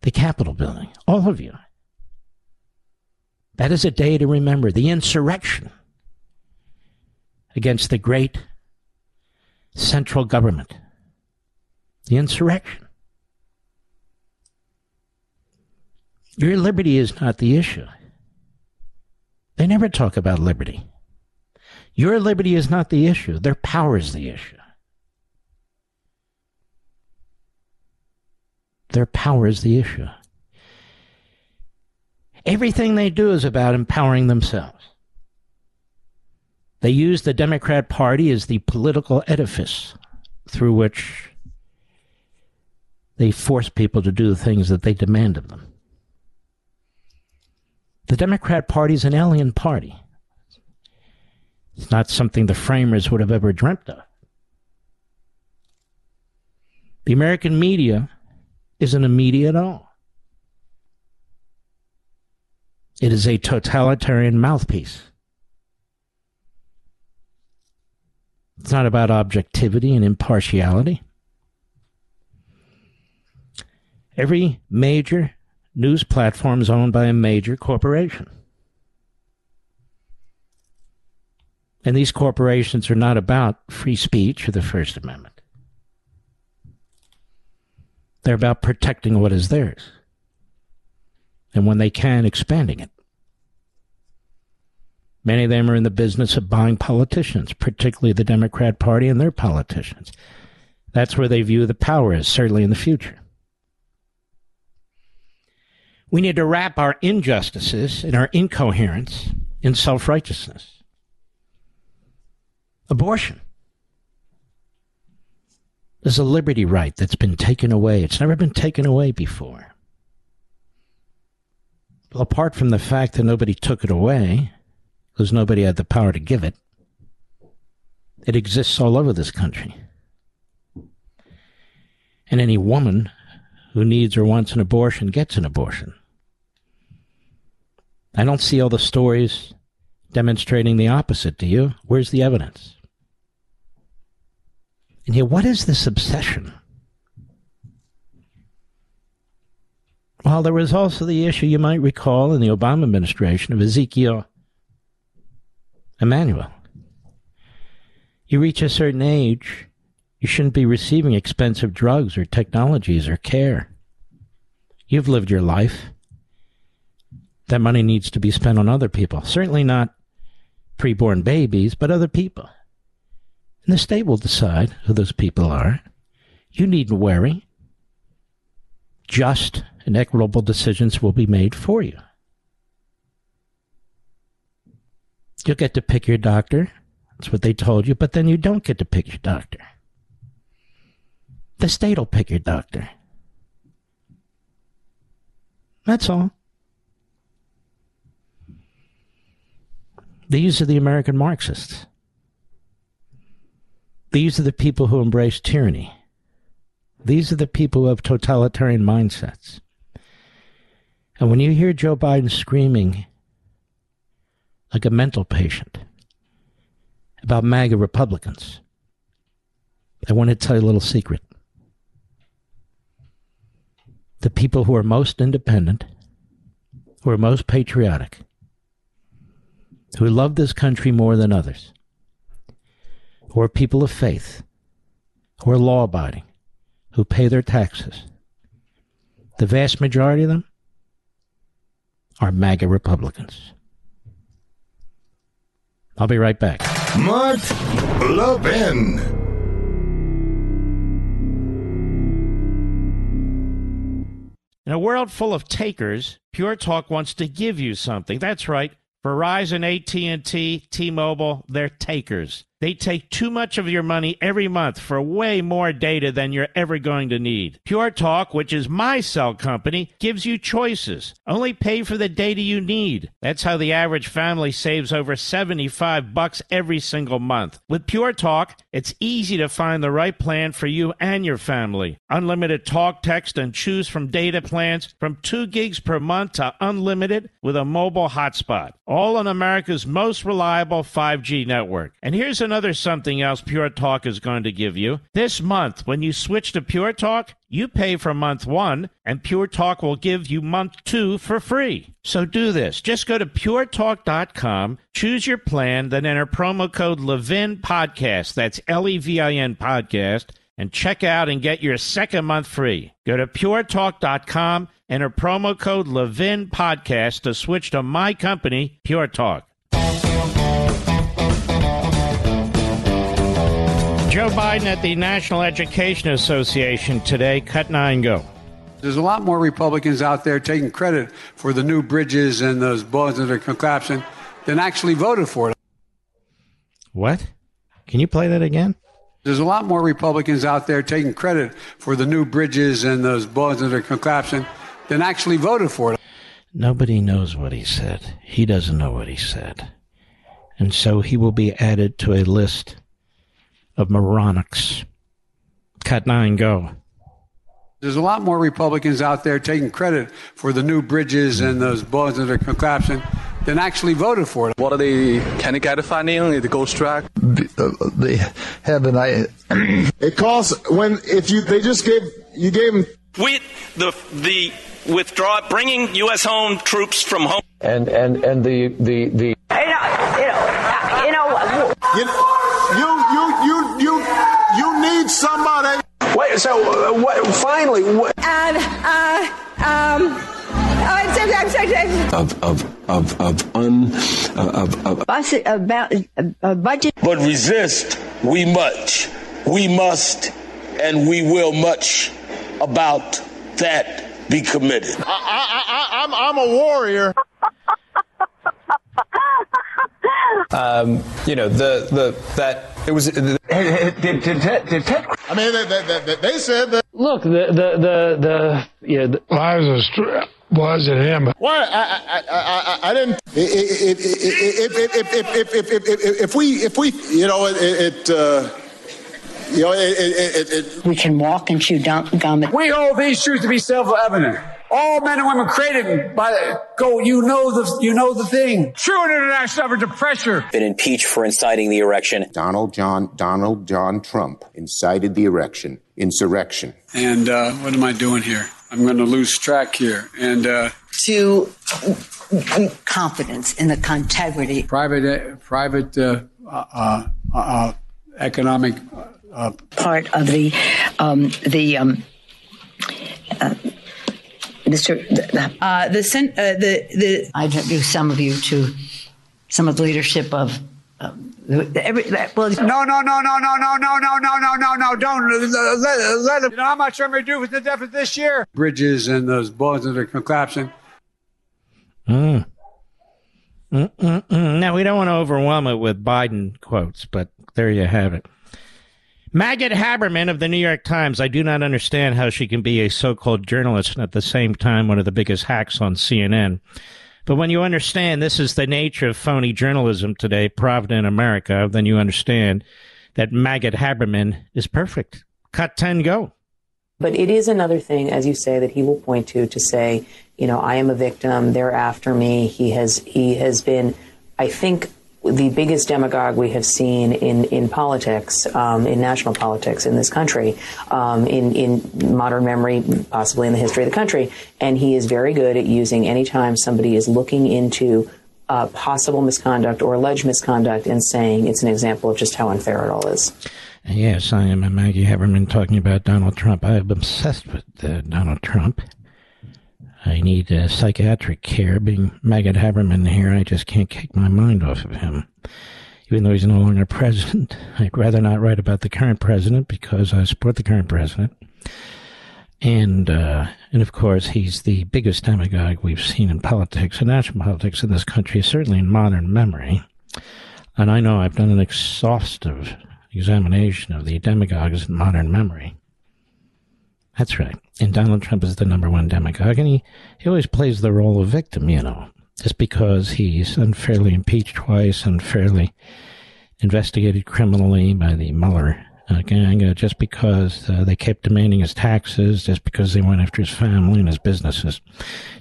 the Capitol building. All of you. That is a day to remember the insurrection against the great central government. The insurrection. Your liberty is not the issue. They never talk about liberty. Your liberty is not the issue. Their power is the issue. Their power is the issue. Everything they do is about empowering themselves. They use the Democrat Party as the political edifice through which they force people to do the things that they demand of them. The Democrat Party is an alien party. It's not something the framers would have ever dreamt of. The American media isn't a media at all. It is a totalitarian mouthpiece. It's not about objectivity and impartiality. Every major news platforms owned by a major corporation. And these corporations are not about free speech or the First Amendment. They're about protecting what is theirs. And when they can, expanding it. Many of them are in the business of buying politicians, particularly the Democrat Party and their politicians. That's where they view the power as, certainly in the future. We need to wrap our injustices and our incoherence in self righteousness. Abortion is a liberty right that's been taken away. It's never been taken away before. Well, apart from the fact that nobody took it away, because nobody had the power to give it, it exists all over this country. And any woman who needs or wants an abortion gets an abortion. I don't see all the stories demonstrating the opposite, do you? Where's the evidence? And yet, what is this obsession? Well, there was also the issue you might recall in the Obama administration of Ezekiel Emanuel. You reach a certain age, you shouldn't be receiving expensive drugs or technologies or care. You've lived your life that money needs to be spent on other people. Certainly not preborn babies, but other people. And the state will decide who those people are. You needn't worry. Just and equitable decisions will be made for you. You'll get to pick your doctor. That's what they told you, but then you don't get to pick your doctor. The state will pick your doctor. That's all. These are the American Marxists. These are the people who embrace tyranny. These are the people who have totalitarian mindsets. And when you hear Joe Biden screaming like a mental patient about MAGA Republicans, I want to tell you a little secret. The people who are most independent, who are most patriotic, who love this country more than others, who are people of faith, who are law abiding, who pay their taxes, the vast majority of them are MAGA Republicans. I'll be right back. Mark Levin. In a world full of takers, Pure Talk wants to give you something. That's right. Verizon, AT&T, T-Mobile, they're takers. They take too much of your money every month for way more data than you're ever going to need. Pure Talk, which is my cell company, gives you choices. Only pay for the data you need. That's how the average family saves over 75 bucks every single month. With Pure Talk, it's easy to find the right plan for you and your family. Unlimited talk, text, and choose from data plans from 2 gigs per month to unlimited with a mobile hotspot. All on America's most reliable 5G network. And here's an another something else Pure Talk is going to give you. This month, when you switch to Pure Talk, you pay for month one, and Pure Talk will give you month two for free. So do this. Just go to puretalk.com, choose your plan, then enter promo code Levin Podcast. That's L E V I N Podcast, and check out and get your second month free. Go to puretalk.com, enter promo code Levin Podcast to switch to my company, Pure Talk. Joe Biden at the National Education Association today. Cut nine, go. There's a lot more Republicans out there taking credit for the new bridges and those boards that are collapsing than actually voted for it. What? Can you play that again? There's a lot more Republicans out there taking credit for the new bridges and those boards that are collapsing than actually voted for it. Nobody knows what he said. He doesn't know what he said. And so he will be added to a list of moronics. Cut nine, go. There's a lot more Republicans out there taking credit for the new bridges and those boards that are collapsing than actually voted for it. What are they? Can it get a funding? The ghost track? Uh, they have an I. it costs when if you they just gave you gave them with the the withdraw bringing U.S. home troops from home and and and the the the you know you know you know. You know you you you you you need somebody. Wait, so uh, what? Finally, what? And uh, um. Of of of of un of of about a budget. But resist we much, we must, and we will much about that be committed. I, I, I, I'm I'm a warrior. um, you know the the that it was. The, did, did, did, did Ted, I mean, they, they, they, said that. Look, the the the, the yeah. The, well, was a was it him? Why I I I, I didn't. If if if if if if if if we if we you know it. it uh, you know, it, it, it, we can walk and chew gum. We hold these truths to be self-evident all men and women created by the, go, you know the, you know the thing. True and international effort to pressure. Been impeached for inciting the erection. Donald John, Donald John Trump incited the erection, insurrection. And, uh, what am I doing here? I'm going to lose track here. And, uh, to confidence in the integrity. Private, uh, private, uh, uh, uh economic, part of the, um, the, um, Mr. Uh, the, uh, the the I introduce some of you to some of the leadership of. Um, every, well, no, no, no, no, no, no, no, no, no, no, no, no! Don't let, let You know how much I'm going to do with the deficit this year? Bridges and those boards that are collapsing. Mm. Mm-mm-mm. Now we don't want to overwhelm it with Biden quotes, but there you have it. Maggot Haberman of the New York Times. I do not understand how she can be a so called journalist and at the same time one of the biggest hacks on CNN. But when you understand this is the nature of phony journalism today, provident America, then you understand that Maggot Haberman is perfect. Cut 10, go. But it is another thing, as you say, that he will point to to say, you know, I am a victim. They're after me. He has he has been, I think, the biggest demagogue we have seen in in politics, um, in national politics in this country, um, in in modern memory, possibly in the history of the country. And he is very good at using any time somebody is looking into uh, possible misconduct or alleged misconduct and saying it's an example of just how unfair it all is. Yes, I am Maggie Haberman talking about Donald Trump. I am obsessed with uh, Donald Trump. I need uh, psychiatric care. Being Maggot Haberman here, I just can't kick my mind off of him. Even though he's no longer president, I'd rather not write about the current president because I support the current president. And, uh, and of course, he's the biggest demagogue we've seen in politics in national politics in this country, certainly in modern memory. And I know I've done an exhaustive examination of the demagogues in modern memory. That's right. And Donald Trump is the number one demagogue, and he, he always plays the role of victim, you know, just because he's unfairly impeached twice, unfairly investigated criminally by the Mueller uh, gang, uh, just because uh, they kept demanding his taxes, just because they went after his family and his businesses,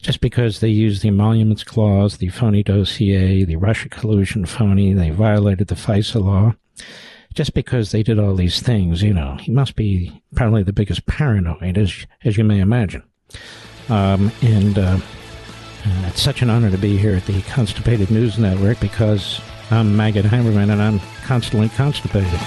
just because they used the emoluments clause, the phony dossier, the Russia collusion phony, they violated the FISA law just because they did all these things, you know, he must be probably the biggest paranoid, as as you may imagine. Um, and uh, it's such an honor to be here at the Constipated News Network because I'm Maggot Haberman and I'm constantly constipated.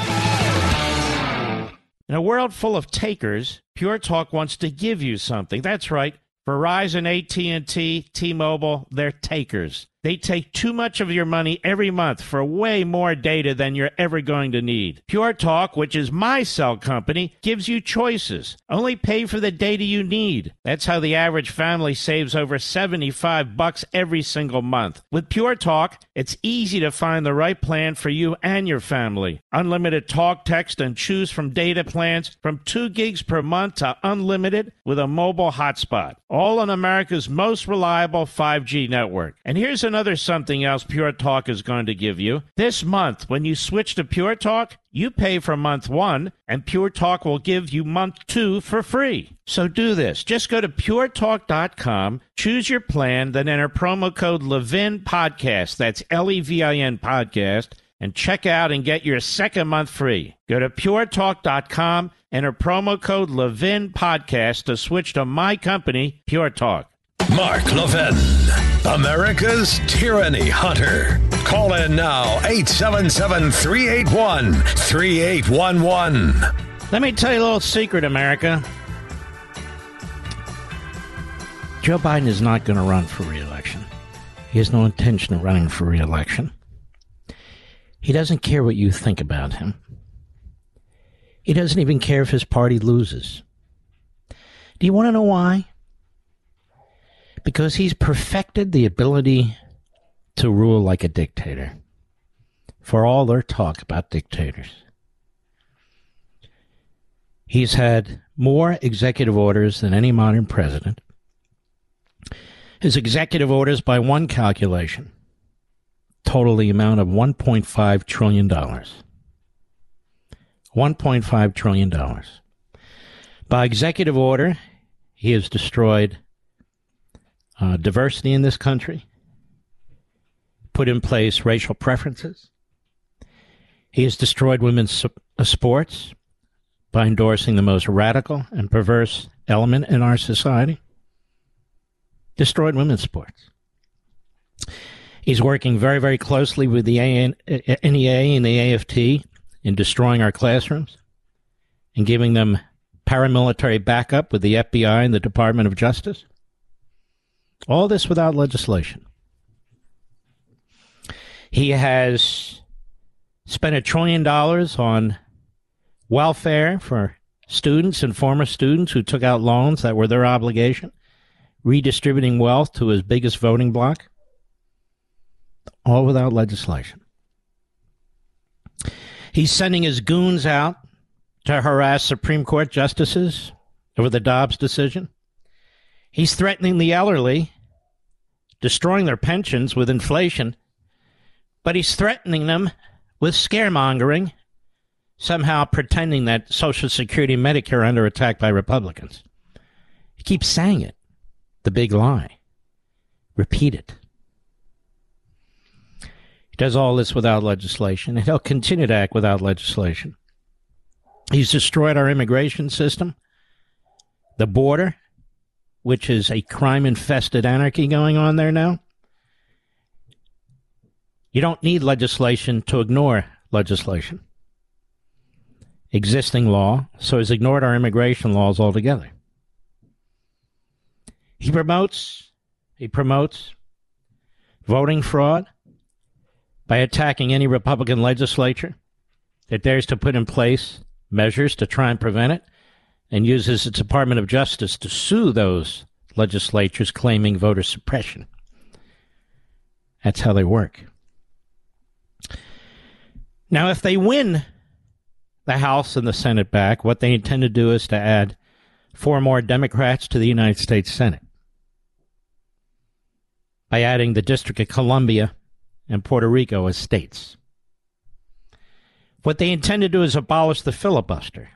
In a world full of takers, Pure Talk wants to give you something. That's right. Verizon, AT&T, T-Mobile, they're takers. They take too much of your money every month for way more data than you're ever going to need. Pure Talk, which is my cell company, gives you choices. Only pay for the data you need. That's how the average family saves over 75 bucks every single month. With Pure Talk, it's easy to find the right plan for you and your family. Unlimited talk, text, and choose from data plans from 2 gigs per month to unlimited with a mobile hotspot. All on America's most reliable 5G network. And here's an another something else Pure Talk is going to give you. This month, when you switch to Pure Talk, you pay for month one, and Pure Talk will give you month two for free. So do this. Just go to puretalk.com, choose your plan, then enter promo code Levin Podcast. That's L E V I N Podcast, and check out and get your second month free. Go to puretalk.com, enter promo code Levin Podcast to switch to my company, Pure Talk. Mark Levin, America's Tyranny Hunter. Call in now, 877 381 3811. Let me tell you a little secret, America. Joe Biden is not going to run for reelection. He has no intention of running for reelection. He doesn't care what you think about him. He doesn't even care if his party loses. Do you want to know why? Because he's perfected the ability to rule like a dictator. For all their talk about dictators, he's had more executive orders than any modern president. His executive orders, by one calculation, total the amount of $1.5 trillion. $1.5 trillion. By executive order, he has destroyed uh, diversity in this country, put in place racial preferences. He has destroyed women's uh, sports by endorsing the most radical and perverse element in our society. Destroyed women's sports. He's working very, very closely with the NEA and the AFT in destroying our classrooms and giving them paramilitary backup with the FBI and the Department of Justice. All this without legislation. He has spent a trillion dollars on welfare for students and former students who took out loans that were their obligation, redistributing wealth to his biggest voting bloc, all without legislation. He's sending his goons out to harass Supreme Court justices over the Dobbs decision. He's threatening the elderly destroying their pensions with inflation, but he's threatening them with scaremongering somehow pretending that Social Security and Medicare are under attack by Republicans. He keeps saying it. The big lie. Repeat it. He does all this without legislation, and he'll continue to act without legislation. He's destroyed our immigration system, the border, which is a crime infested anarchy going on there now. You don't need legislation to ignore legislation. Existing law, so he's ignored our immigration laws altogether. He promotes he promotes voting fraud by attacking any Republican legislature that dares to put in place measures to try and prevent it and uses its Department of Justice to sue those legislatures claiming voter suppression. That's how they work. Now, if they win the House and the Senate back, what they intend to do is to add four more Democrats to the United States Senate by adding the District of Columbia and Puerto Rico as states. What they intend to do is abolish the filibuster.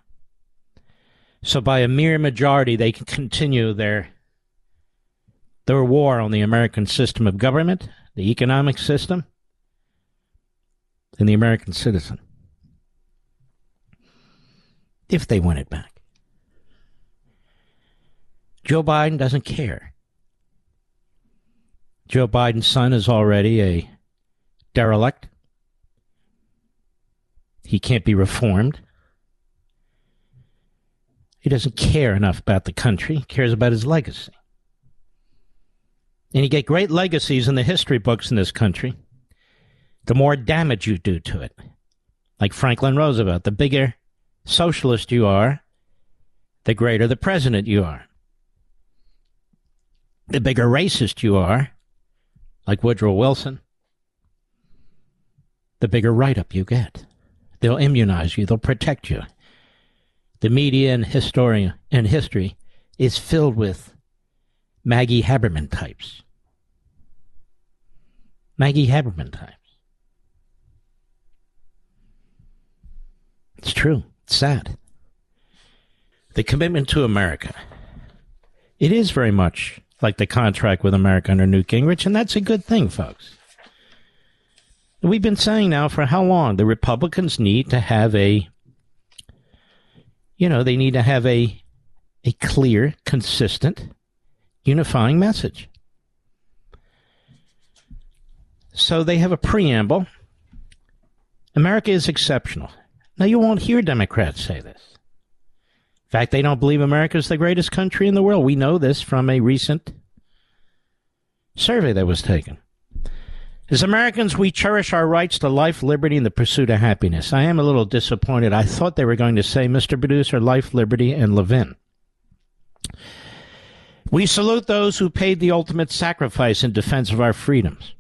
So by a mere majority, they can continue their their war on the American system of government, the economic system, and the American citizen. If they win it back. Joe Biden doesn't care. Joe Biden's son is already a derelict. He can't be reformed. He doesn't care enough about the country, he cares about his legacy. And you get great legacies in the history books in this country, the more damage you do to it. Like Franklin Roosevelt, the bigger socialist you are, the greater the president you are. The bigger racist you are, like Woodrow Wilson, the bigger write up you get. They'll immunize you, they'll protect you. The media and historian and history is filled with Maggie Haberman types. Maggie Haberman types. It's true. It's sad. The commitment to America. It is very much like the contract with America under Newt Gingrich, and that's a good thing, folks. We've been saying now for how long? The Republicans need to have a, you know, they need to have a, a clear, consistent, unifying message. So they have a preamble. America is exceptional. Now, you won't hear Democrats say this. In fact, they don't believe America is the greatest country in the world. We know this from a recent survey that was taken. As Americans, we cherish our rights to life, liberty, and the pursuit of happiness. I am a little disappointed. I thought they were going to say, Mr. Producer, life, liberty, and Levin. We salute those who paid the ultimate sacrifice in defense of our freedoms.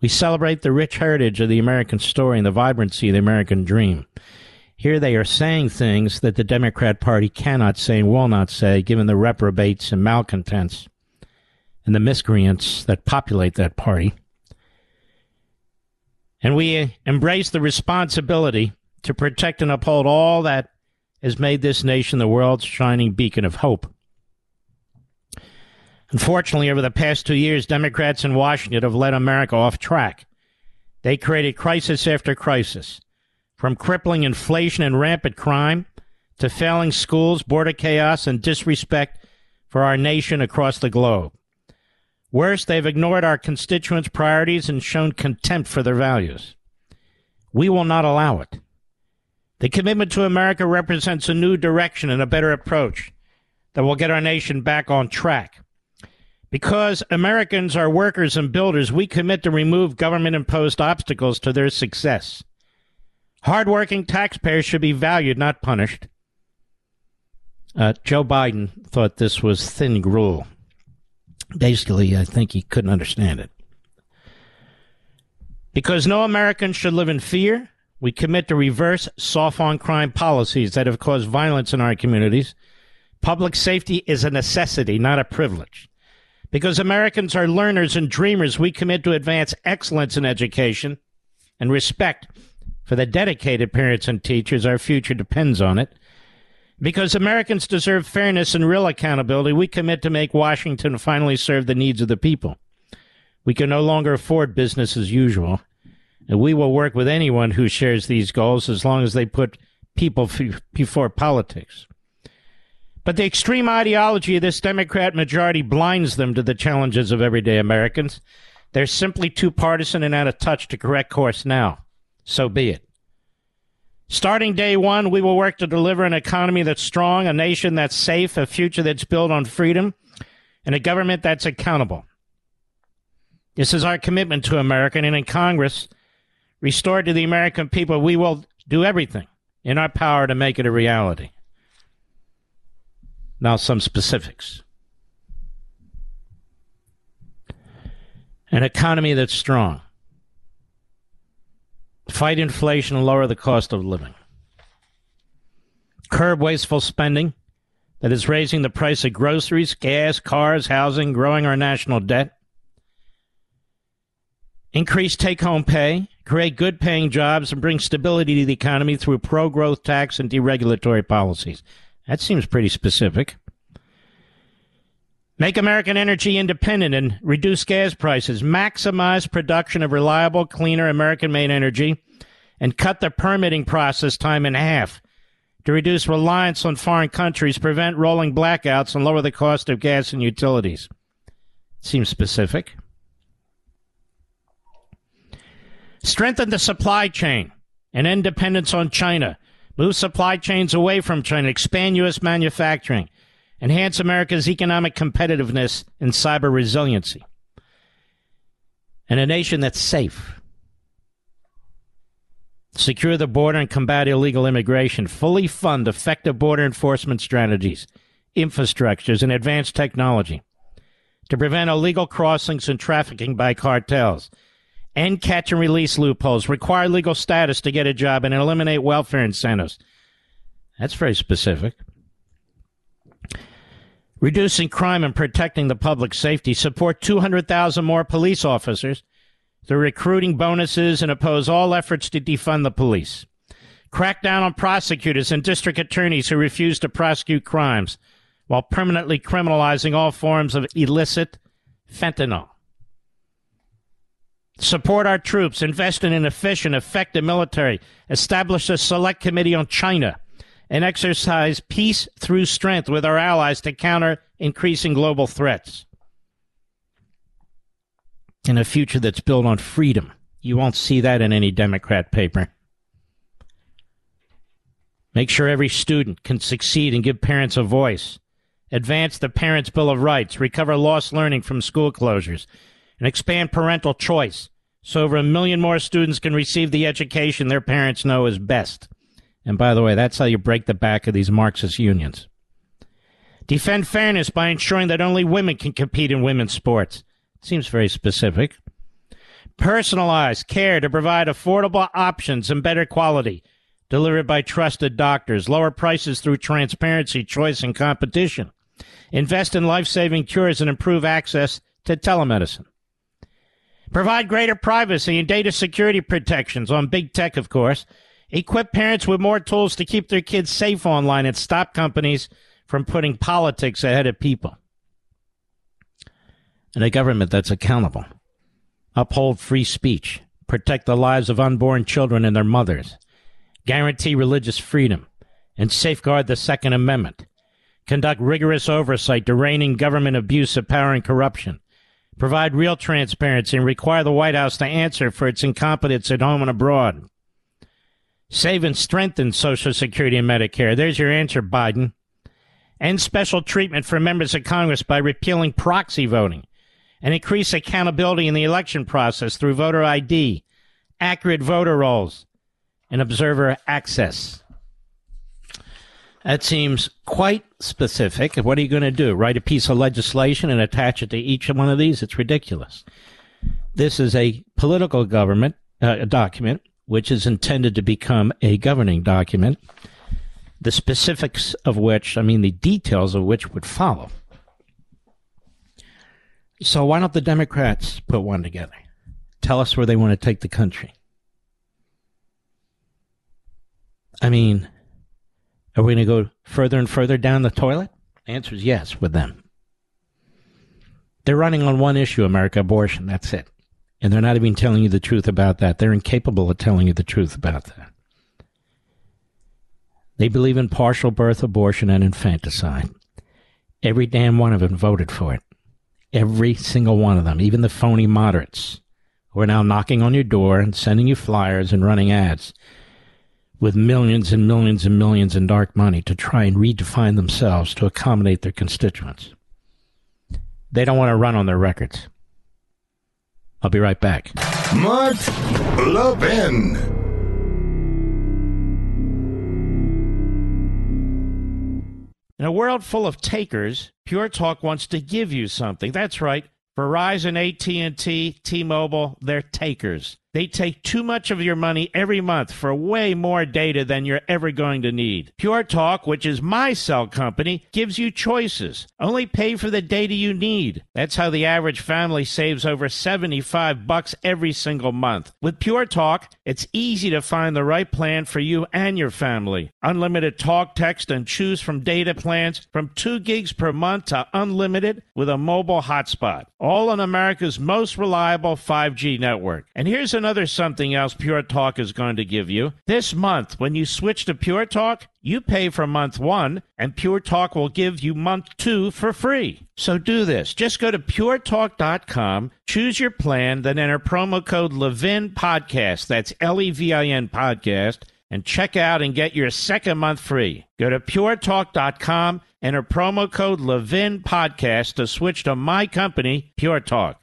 We celebrate the rich heritage of the American story and the vibrancy of the American dream. Here they are saying things that the Democrat Party cannot say and will not say, given the reprobates and malcontents and the miscreants that populate that party. And we embrace the responsibility to protect and uphold all that has made this nation the world's shining beacon of hope. Unfortunately, over the past two years, Democrats in Washington have led America off track. They created crisis after crisis from crippling inflation and rampant crime to failing schools, border chaos, and disrespect for our nation across the globe. Worse, they've ignored our constituents' priorities and shown contempt for their values. We will not allow it. The commitment to America represents a new direction and a better approach that will get our nation back on track. Because Americans are workers and builders, we commit to remove government imposed obstacles to their success. Hardworking taxpayers should be valued, not punished. Uh, Joe Biden thought this was thin gruel. Basically, I think he couldn't understand it. Because no American should live in fear, we commit to reverse soft on crime policies that have caused violence in our communities. Public safety is a necessity, not a privilege. Because Americans are learners and dreamers, we commit to advance excellence in education and respect For the dedicated parents and teachers, our future depends on it. Because Americans deserve fairness and real accountability, we commit to make Washington finally serve the needs of the people. We can no longer afford business as usual, and we will work with anyone who shares these goals as long as they put people f- before politics. But the extreme ideology of this Democrat majority blinds them to the challenges of everyday Americans. They're simply too partisan and out of touch to correct course now. So be it. Starting day one, we will work to deliver an economy that's strong, a nation that's safe, a future that's built on freedom, and a government that's accountable. This is our commitment to America, and in Congress, restored to the American people, we will do everything in our power to make it a reality. Now, some specifics. An economy that's strong fight inflation and lower the cost of living, curb wasteful spending that is raising the price of groceries, gas, cars, housing, growing our national debt, increase take home pay, create good paying jobs, and bring stability to the economy through pro growth tax and deregulatory policies. That seems pretty specific. Make American energy independent and reduce gas prices. Maximize production of reliable, cleaner American made energy and cut the permitting process time in half to reduce reliance on foreign countries, prevent rolling blackouts, and lower the cost of gas and utilities. Seems specific. Strengthen the supply chain and independence on China. Move supply chains away from China. Expand U.S. manufacturing enhance America's economic competitiveness and cyber resiliency, and a nation that's safe. Secure the border and combat illegal immigration. Fully fund effective border enforcement strategies, infrastructures, and advanced technology to prevent illegal crossings and trafficking by cartels. End catch and release loopholes. Require legal status to get a job and eliminate welfare incentives. That's very specific reducing crime and protecting the public safety, support 200,000 more police officers through recruiting bonuses and oppose all efforts to defund the police. Crack down on prosecutors and district attorneys who refuse to prosecute crimes while permanently criminalizing all forms of illicit fentanyl. Support our troops, invest in an efficient, effective military, establish a select committee on China and exercise peace through strength with our allies to counter increasing global threats. In a future that's built on freedom. You won't see that in any Democrat paper. Make sure every student can succeed and give parents a voice. Advance the Parents' Bill of Rights, recover lost learning from school closures, and expand parental choice so over a million more students can receive the education their parents know is best. And by the way, that's how you break the back of these Marxist unions. Defend fairness by ensuring that only women can compete in women's sports. Seems very specific. Personalized care to provide affordable options and better quality delivered by trusted doctors. Lower prices through transparency, choice, and competition. Invest in life saving cures and improve access to telemedicine. Provide greater privacy and data security protections on big tech, of course, Equip parents with more tools to keep their kids safe online and stop companies from putting politics ahead of people. And a government that's accountable. Uphold free speech. Protect the lives of unborn children and their mothers. Guarantee religious freedom. And safeguard the Second Amendment. Conduct rigorous oversight to rein in government abuse of power and corruption. Provide real transparency and require the White House to answer for its incompetence at home and abroad. Save and strengthen Social Security and Medicare. There's your answer, Biden. End special treatment for members of Congress by repealing proxy voting and increase accountability in the election process through voter ID, accurate voter rolls, and observer access. That seems quite specific. What are you going to do? Write a piece of legislation and attach it to each one of these? It's ridiculous. This is a political government uh, document which is intended to become a governing document, the specifics of which, I mean, the details of which would follow. So, why don't the Democrats put one together? Tell us where they want to take the country. I mean, are we going to go further and further down the toilet? The answer is yes with them. They're running on one issue, America abortion. That's it. And they're not even telling you the truth about that. They're incapable of telling you the truth about that. They believe in partial birth abortion and infanticide. Every damn one of them voted for it. Every single one of them, even the phony moderates, who are now knocking on your door and sending you flyers and running ads with millions and millions and millions in dark money to try and redefine themselves to accommodate their constituents. They don't want to run on their records. I'll be right back. Mark Levin. In a world full of takers, Pure Talk wants to give you something. That's right. Verizon, AT&T, T-Mobile, they're takers. They take too much of your money every month for way more data than you're ever going to need. Pure Talk, which is my cell company, gives you choices. Only pay for the data you need. That's how the average family saves over 75 bucks every single month. With Pure Talk, it's easy to find the right plan for you and your family. Unlimited talk, text, and choose from data plans from 2 gigs per month to unlimited with a mobile hotspot. All on America's most reliable 5G network. And here's an another something else Pure Talk is going to give you. This month, when you switch to Pure Talk, you pay for month one, and Pure Talk will give you month two for free. So do this. Just go to puretalk.com, choose your plan, then enter promo code Levin Podcast. That's L E V I N Podcast, and check out and get your second month free. Go to puretalk.com, enter promo code Levin Podcast to switch to my company, Pure Talk.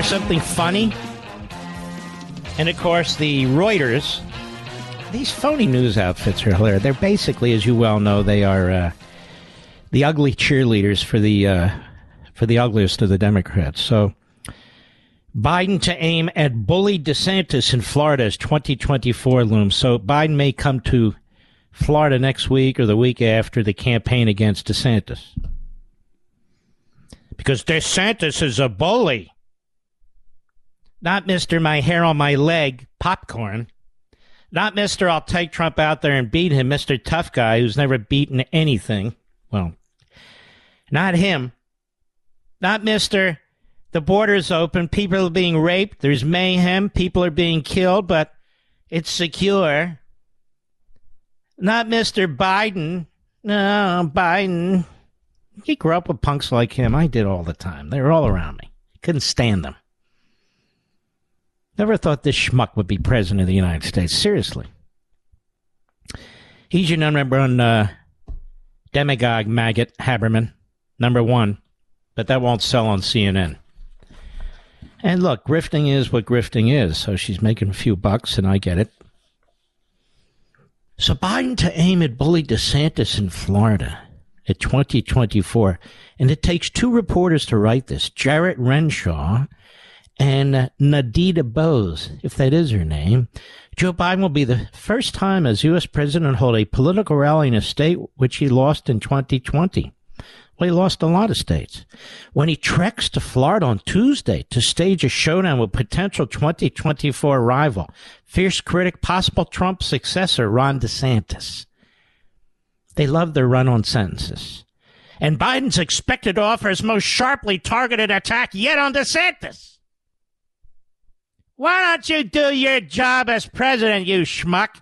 Hear something funny? And of course, the Reuters, these phony news outfits are hilarious. They're basically, as you well know, they are uh, the ugly cheerleaders for the uh, for the ugliest of the Democrats. So, Biden to aim at bully DeSantis in Florida as 2024 looms. So, Biden may come to Florida next week or the week after the campaign against DeSantis. Because DeSantis is a bully. Not Mr. My hair on my leg, popcorn. Not Mr. I'll take Trump out there and beat him, Mr. Tough Guy who's never beaten anything. Well, not him. Not Mr. The border's open, people are being raped, there's mayhem, people are being killed, but it's secure. Not Mr. Biden. No, Biden. He grew up with punks like him. I did all the time. They were all around me. Couldn't stand them. Never thought this schmuck would be president of the United States. Seriously. He's your number one uh, demagogue maggot, Haberman. Number one. But that won't sell on CNN. And look, grifting is what grifting is. So she's making a few bucks, and I get it. So Biden to aim at bully DeSantis in Florida at 2024. And it takes two reporters to write this Jarrett Renshaw and Nadita Bose, if that is her name. Joe Biden will be the first time as U.S. president hold a political rally in a state which he lost in 2020. Well, he lost a lot of states. When he treks to Florida on Tuesday to stage a showdown with potential 2024 rival, fierce critic, possible Trump successor, Ron DeSantis. They love their run on sentences. And Biden's expected to offer his most sharply targeted attack yet on DeSantis. Why don't you do your job as president, you schmuck?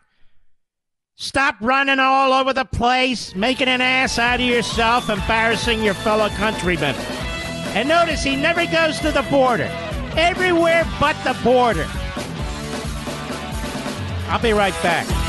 Stop running all over the place, making an ass out of yourself, embarrassing your fellow countrymen. And notice he never goes to the border. Everywhere but the border. I'll be right back.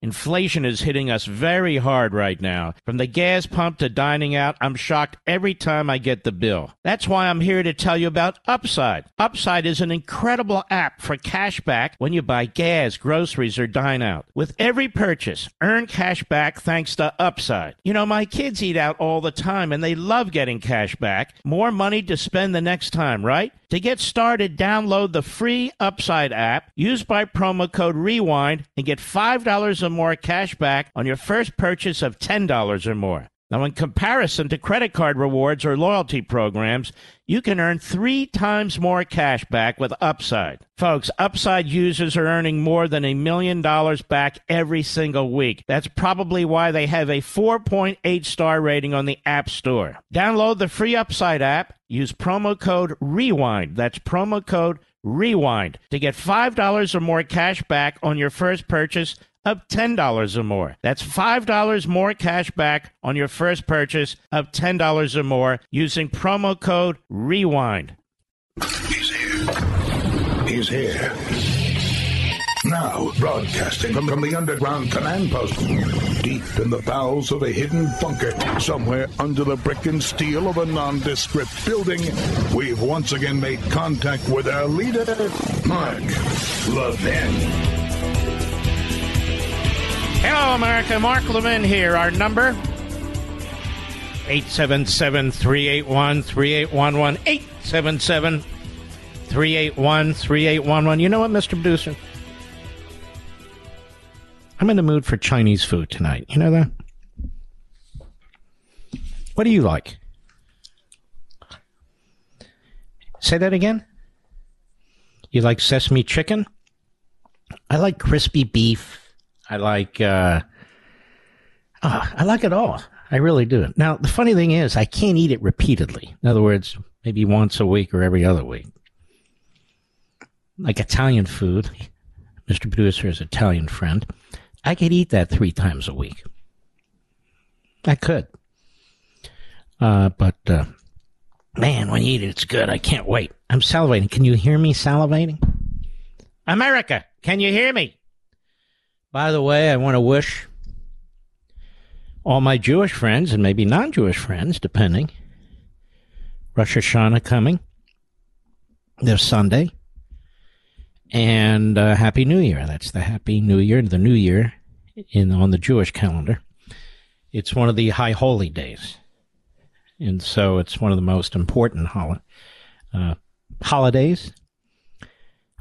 Inflation is hitting us very hard right now. From the gas pump to dining out, I'm shocked every time I get the bill. That's why I'm here to tell you about Upside. Upside is an incredible app for cash back when you buy gas, groceries, or dine out. With every purchase, earn cash back thanks to Upside. You know, my kids eat out all the time and they love getting cash back. More money to spend the next time, right? To get started, download the free Upside app, use by promo code REWIND, and get $5 or more cash back on your first purchase of $10 or more. Now, in comparison to credit card rewards or loyalty programs, you can earn three times more cash back with Upside. Folks, Upside users are earning more than a million dollars back every single week. That's probably why they have a 4.8 star rating on the App Store. Download the free Upside app, use promo code REWIND. That's promo code REWIND to get $5 or more cash back on your first purchase of $10 or more. That's $5 more cash back on your first purchase of $10 or more using promo code REWIND. He's here. He's here. Now, broadcasting from, the underground command post, deep in the bowels of a hidden bunker, somewhere under the brick and steel of a nondescript building, we've once again made contact with our leader, Mark Levin. Hello, America. Mark Levin here. Our number 877 381 3811. 877 381 3811. You know what, Mr. Producer? I'm in the mood for Chinese food tonight. You know that? What do you like? Say that again? You like sesame chicken? I like crispy beef. I like uh oh, I like it all. I really do. Now the funny thing is I can't eat it repeatedly. In other words, maybe once a week or every other week. Like Italian food. Mr. Producer is Italian friend. I could eat that three times a week. I could. Uh, but uh, man, when you eat it, it's good. I can't wait. I'm salivating. Can you hear me salivating? America, can you hear me? By the way, I want to wish all my Jewish friends and maybe non Jewish friends, depending, Rosh Hashanah coming this Sunday. And uh, Happy New Year. That's the Happy New Year, the New Year in on the Jewish calendar. It's one of the high holy days. And so it's one of the most important hol- uh, holidays,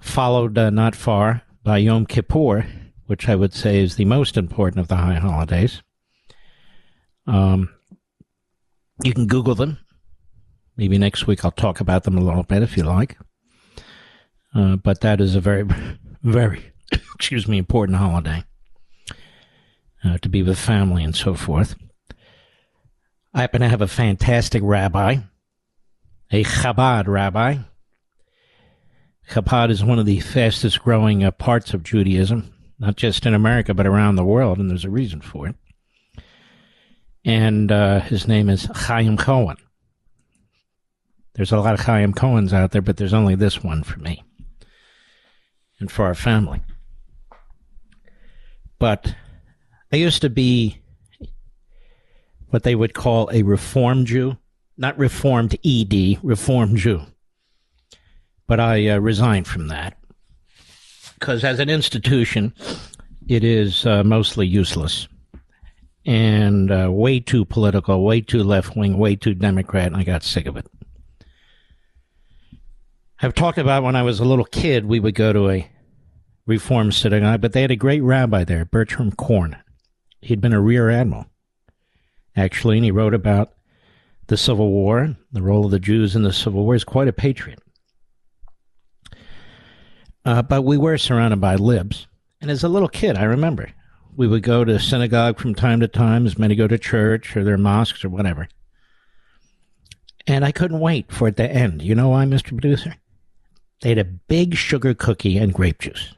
followed uh, not far by Yom Kippur, which I would say is the most important of the high holidays. Um, you can Google them. Maybe next week I'll talk about them a little bit if you like. Uh, but that is a very, very, excuse me, important holiday uh, to be with family and so forth. I happen to have a fantastic rabbi, a Chabad rabbi. Chabad is one of the fastest growing uh, parts of Judaism not just in America, but around the world, and there's a reason for it. And uh, his name is Chaim Cohen. There's a lot of Chaim Cohens out there, but there's only this one for me and for our family. But I used to be what they would call a Reformed Jew, not Reformed ED, Reformed Jew. But I uh, resigned from that because as an institution, it is uh, mostly useless and uh, way too political, way too left wing, way too Democrat, and I got sick of it. I've talked about when I was a little kid, we would go to a Reform synagogue, but they had a great rabbi there, Bertram Korn. He'd been a rear admiral, actually, and he wrote about the Civil War, the role of the Jews in the Civil War. He's quite a patriot. Uh, but we were surrounded by libs. And as a little kid, I remember we would go to synagogue from time to time, as many go to church or their mosques or whatever. And I couldn't wait for it to end. You know why, Mr. Producer? They had a big sugar cookie and grape juice.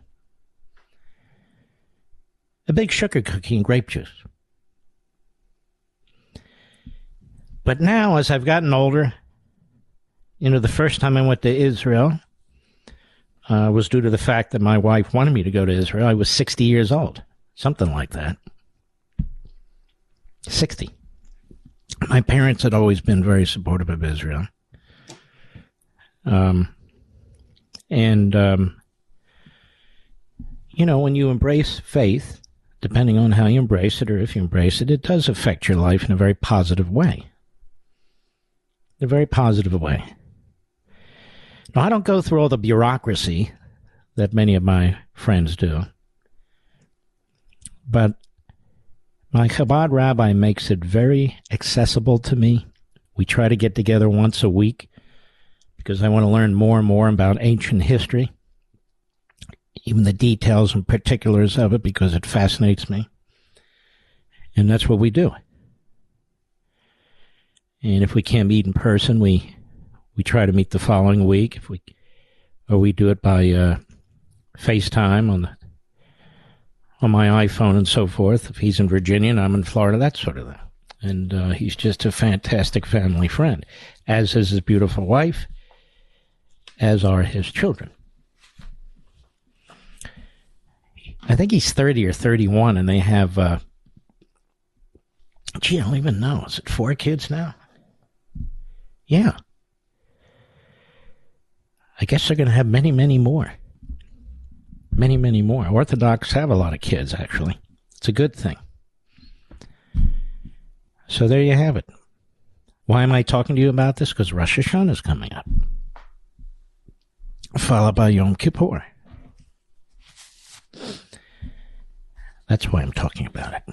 A big sugar cookie and grape juice. But now, as I've gotten older, you know, the first time I went to Israel, uh, was due to the fact that my wife wanted me to go to Israel. I was 60 years old, something like that. 60. My parents had always been very supportive of Israel. Um, and, um, you know, when you embrace faith, depending on how you embrace it or if you embrace it, it does affect your life in a very positive way. In a very positive way. Now, I don't go through all the bureaucracy that many of my friends do. But My Chabad rabbi makes it very accessible to me. We try to get together once a week because I want to learn more and more about ancient history, even the details and particulars of it because it fascinates me. And that's what we do. And if we can't meet in person, we we try to meet the following week. If we or we do it by uh, FaceTime on the on my iPhone and so forth. If he's in Virginia and I'm in Florida, that sort of thing. And uh, he's just a fantastic family friend, as is his beautiful wife, as are his children. I think he's 30 or 31, and they have, uh, gee, I don't even know. Is it four kids now? Yeah. I guess they're going to have many, many more. Many, many more. Orthodox have a lot of kids, actually. It's a good thing. So there you have it. Why am I talking to you about this? Because Rosh Hashanah is coming up, followed by Yom Kippur. That's why I'm talking about it.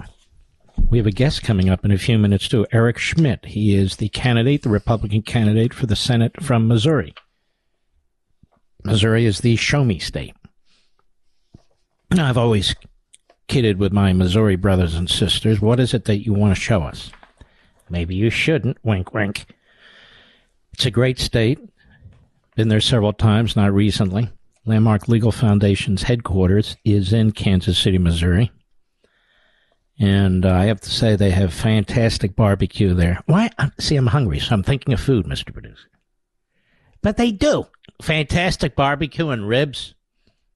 We have a guest coming up in a few minutes, too. Eric Schmitt. He is the candidate, the Republican candidate for the Senate from Missouri. Missouri is the show me state. Now, I've always kidded with my Missouri brothers and sisters. What is it that you want to show us? Maybe you shouldn't. Wink, wink. It's a great state. Been there several times, not recently. Landmark Legal Foundation's headquarters is in Kansas City, Missouri. And uh, I have to say, they have fantastic barbecue there. Why? See, I'm hungry, so I'm thinking of food, Mr. Producer. But they do. Fantastic barbecue and ribs.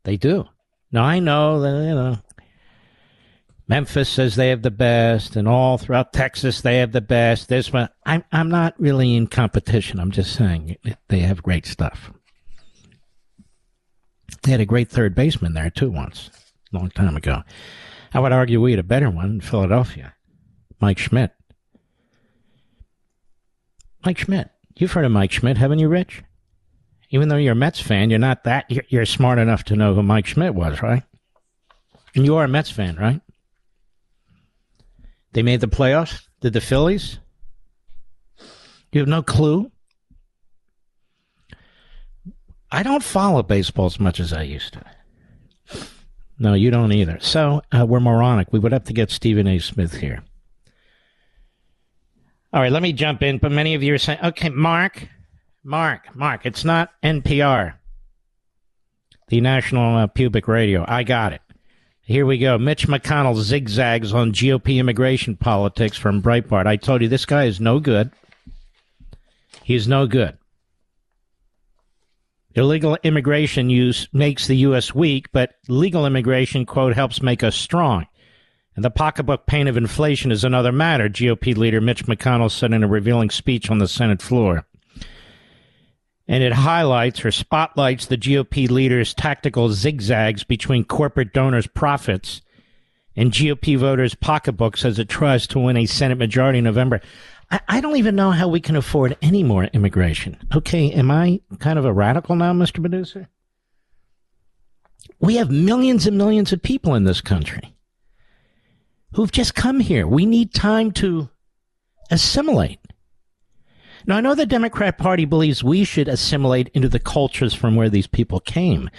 They do. Now, I know that, you know, Memphis says they have the best, and all throughout Texas they have the best. This one, I'm, I'm not really in competition. I'm just saying they have great stuff. They had a great third baseman there, too, once, a long time ago. I would argue we had a better one in Philadelphia. Mike Schmidt. Mike Schmidt. You've heard of Mike Schmidt, haven't you, Rich? Even though you're a Mets fan, you're not that. You're, you're smart enough to know who Mike Schmidt was, right? And you are a Mets fan, right? They made the playoffs. Did the Phillies? You have no clue. I don't follow baseball as much as I used to. No, you don't either. So uh, we're moronic. We would have to get Stephen A. Smith here. All right, let me jump in. But many of you are saying, okay, Mark, Mark, Mark, it's not NPR, the National uh, Pubic Radio. I got it. Here we go. Mitch McConnell zigzags on GOP immigration politics from Breitbart. I told you this guy is no good. He's no good. Illegal immigration use makes the U.S. weak, but legal immigration, quote, helps make us strong. And the pocketbook pain of inflation is another matter, GOP leader Mitch McConnell said in a revealing speech on the Senate floor. And it highlights or spotlights the GOP leader's tactical zigzags between corporate donors' profits and GOP voters' pocketbooks as it tries to win a Senate majority in November. I, I don't even know how we can afford any more immigration. Okay, am I kind of a radical now, Mr. Producer? We have millions and millions of people in this country who've just come here. We need time to assimilate. Now, I know the Democrat Party believes we should assimilate into the cultures from where these people came,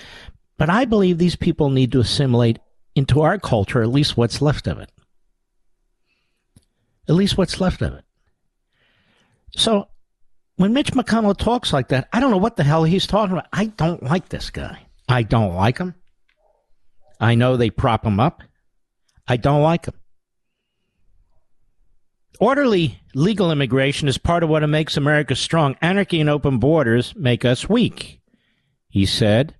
but I believe these people need to assimilate into our culture, at least what's left of it. At least what's left of it. So when Mitch McConnell talks like that, I don't know what the hell he's talking about. I don't like this guy. I don't like him. I know they prop him up. I don't like him. Orderly legal immigration is part of what makes America strong. Anarchy and open borders make us weak, he said.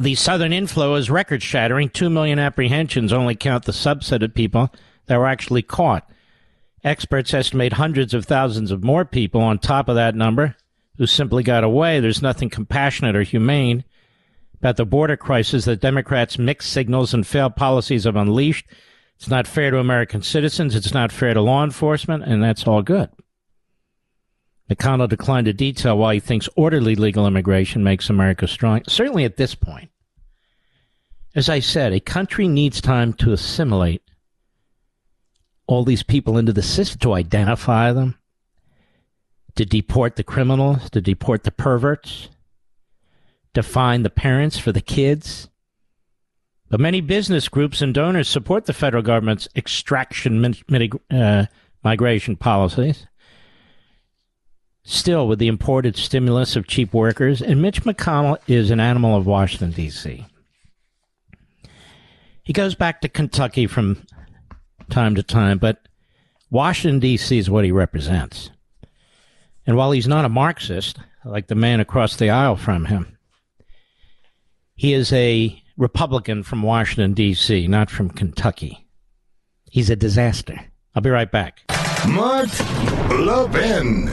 The southern inflow is record shattering. Two million apprehensions only count the subset of people that were actually caught. Experts estimate hundreds of thousands of more people on top of that number who simply got away. There's nothing compassionate or humane about the border crisis that Democrats' mixed signals and failed policies have unleashed. It's not fair to American citizens. It's not fair to law enforcement, and that's all good. McConnell declined to detail why he thinks orderly legal immigration makes America strong. Certainly at this point. As I said, a country needs time to assimilate all these people into the system, to identify them, to deport the criminals, to deport the perverts, to find the parents for the kids. But many business groups and donors support the federal government's extraction uh, migration policies. Still, with the imported stimulus of cheap workers, and Mitch McConnell is an animal of Washington, D.C. He goes back to Kentucky from time to time, but Washington, D.C. is what he represents. And while he's not a Marxist, like the man across the aisle from him, he is a Republican from Washington, D.C., not from Kentucky. He's a disaster. I'll be right back. Mark Levin.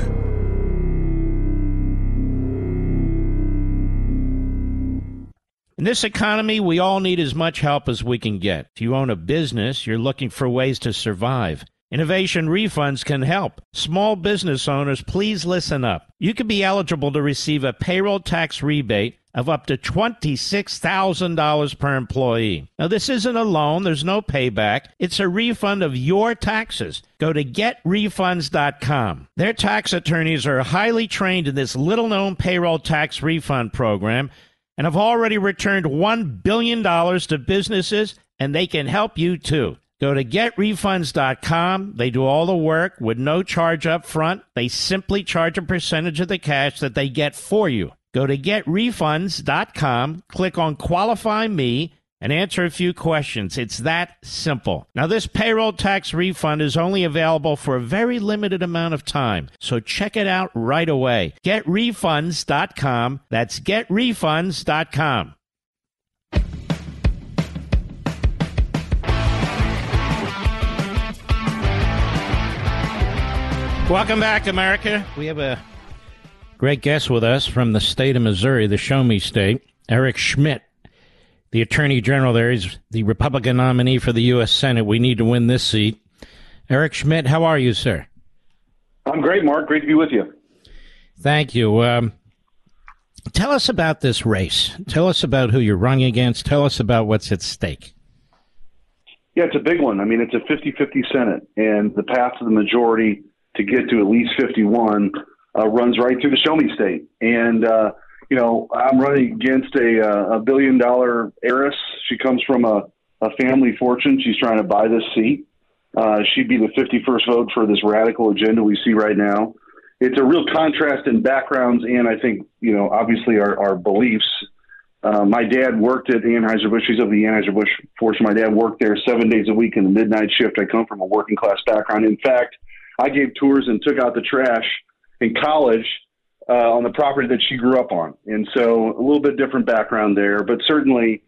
In this economy, we all need as much help as we can get. If you own a business, you're looking for ways to survive. Innovation refunds can help. Small business owners, please listen up. You could be eligible to receive a payroll tax rebate of up to $26,000 per employee. Now, this isn't a loan, there's no payback. It's a refund of your taxes. Go to getrefunds.com. Their tax attorneys are highly trained in this little known payroll tax refund program and have already returned $1 billion to businesses, and they can help you too. Go to getrefunds.com. They do all the work with no charge up front. They simply charge a percentage of the cash that they get for you. Go to getrefunds.com, click on Qualify Me, and answer a few questions. It's that simple. Now, this payroll tax refund is only available for a very limited amount of time, so check it out right away. GetRefunds.com. That's GetRefunds.com. Welcome back, America. We have a great guest with us from the state of Missouri, the Show Me State, Eric Schmitt, the Attorney General there is the Republican nominee for the U.S. Senate. We need to win this seat. Eric Schmitt, how are you, sir? I'm great, Mark. Great to be with you. Thank you. Um, tell us about this race. Tell us about who you're running against. Tell us about what's at stake. Yeah, it's a big one. I mean, it's a 50 50 Senate, and the path to the majority to get to at least 51 uh, runs right through the show me state. And, uh, you know, I'm running against a, uh, a billion dollar heiress. She comes from a, a family fortune. She's trying to buy this seat. Uh, she'd be the 51st vote for this radical agenda we see right now. It's a real contrast in backgrounds and I think, you know, obviously our, our beliefs. Uh, my dad worked at Anheuser-Busch. He's of the Anheuser-Busch fortune. My dad worked there seven days a week in the midnight shift. I come from a working class background. In fact, I gave tours and took out the trash in college uh, on the property that she grew up on. And so a little bit different background there, but certainly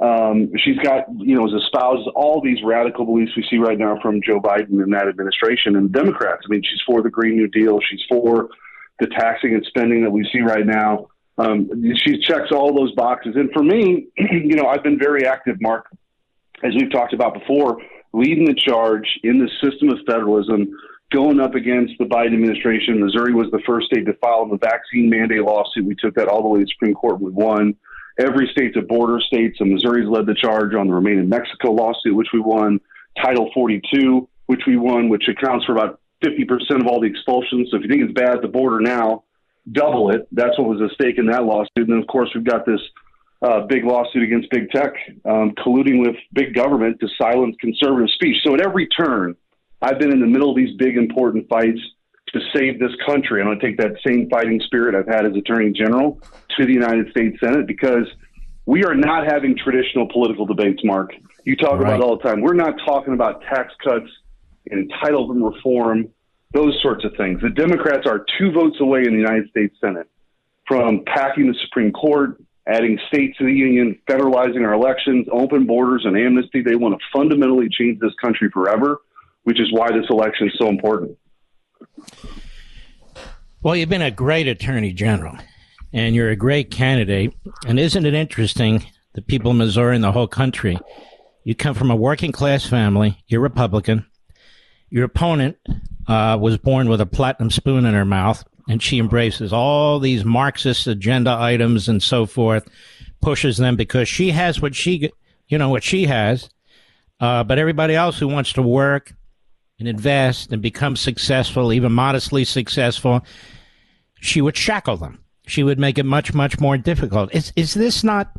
um, she's got, you know, has espoused all these radical beliefs we see right now from Joe Biden and that administration and Democrats. I mean, she's for the Green New Deal. She's for the taxing and spending that we see right now. Um, she checks all those boxes. And for me, you know, I've been very active, Mark, as we've talked about before, leading the charge in the system of federalism going up against the Biden administration. Missouri was the first state to file the vaccine mandate lawsuit. We took that all the way to the Supreme Court. We won. Every state's a border state, so Missouri's led the charge on the Remain in Mexico lawsuit, which we won. Title 42, which we won, which accounts for about 50% of all the expulsions. So if you think it's bad at the border now, double it. That's what was at stake in that lawsuit. And then, of course, we've got this uh, big lawsuit against big tech, um, colluding with big government to silence conservative speech. So at every turn, I've been in the middle of these big important fights to save this country. I'm going to take that same fighting spirit I've had as Attorney General to the United States Senate because we are not having traditional political debates, Mark. You talk right. about all the time. We're not talking about tax cuts and entitlement reform, those sorts of things. The Democrats are two votes away in the United States Senate from packing the Supreme Court, adding states to the union, federalizing our elections, open borders, and amnesty. They want to fundamentally change this country forever which is why this election is so important. Well, you've been a great attorney general, and you're a great candidate. And isn't it interesting, the people of Missouri and the whole country, you come from a working class family, you're Republican. Your opponent uh, was born with a platinum spoon in her mouth, and she embraces all these Marxist agenda items and so forth, pushes them because she has what she, you know, what she has. Uh, but everybody else who wants to work, and invest and become successful, even modestly successful, she would shackle them. She would make it much, much more difficult. Is is this not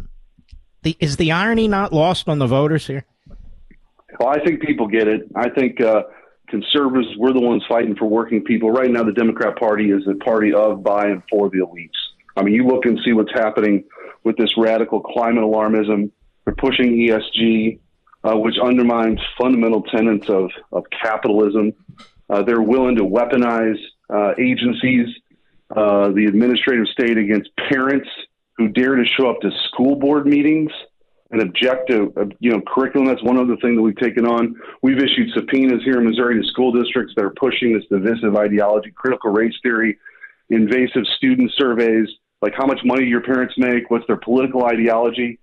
the is the irony not lost on the voters here? Well, I think people get it. I think uh, conservatives we're the ones fighting for working people. Right now, the Democrat Party is the party of, by, and for the elites. I mean, you look and see what's happening with this radical climate alarmism. They're pushing ESG, uh, which undermines fundamental tenets of, of capitalism. Uh, they're willing to weaponize uh, agencies, uh, the administrative state against parents who dare to show up to school board meetings and object to, uh, you know, curriculum. That's one other thing that we've taken on. We've issued subpoenas here in Missouri to school districts that are pushing this divisive ideology, critical race theory, invasive student surveys, like how much money your parents make, what's their political ideology.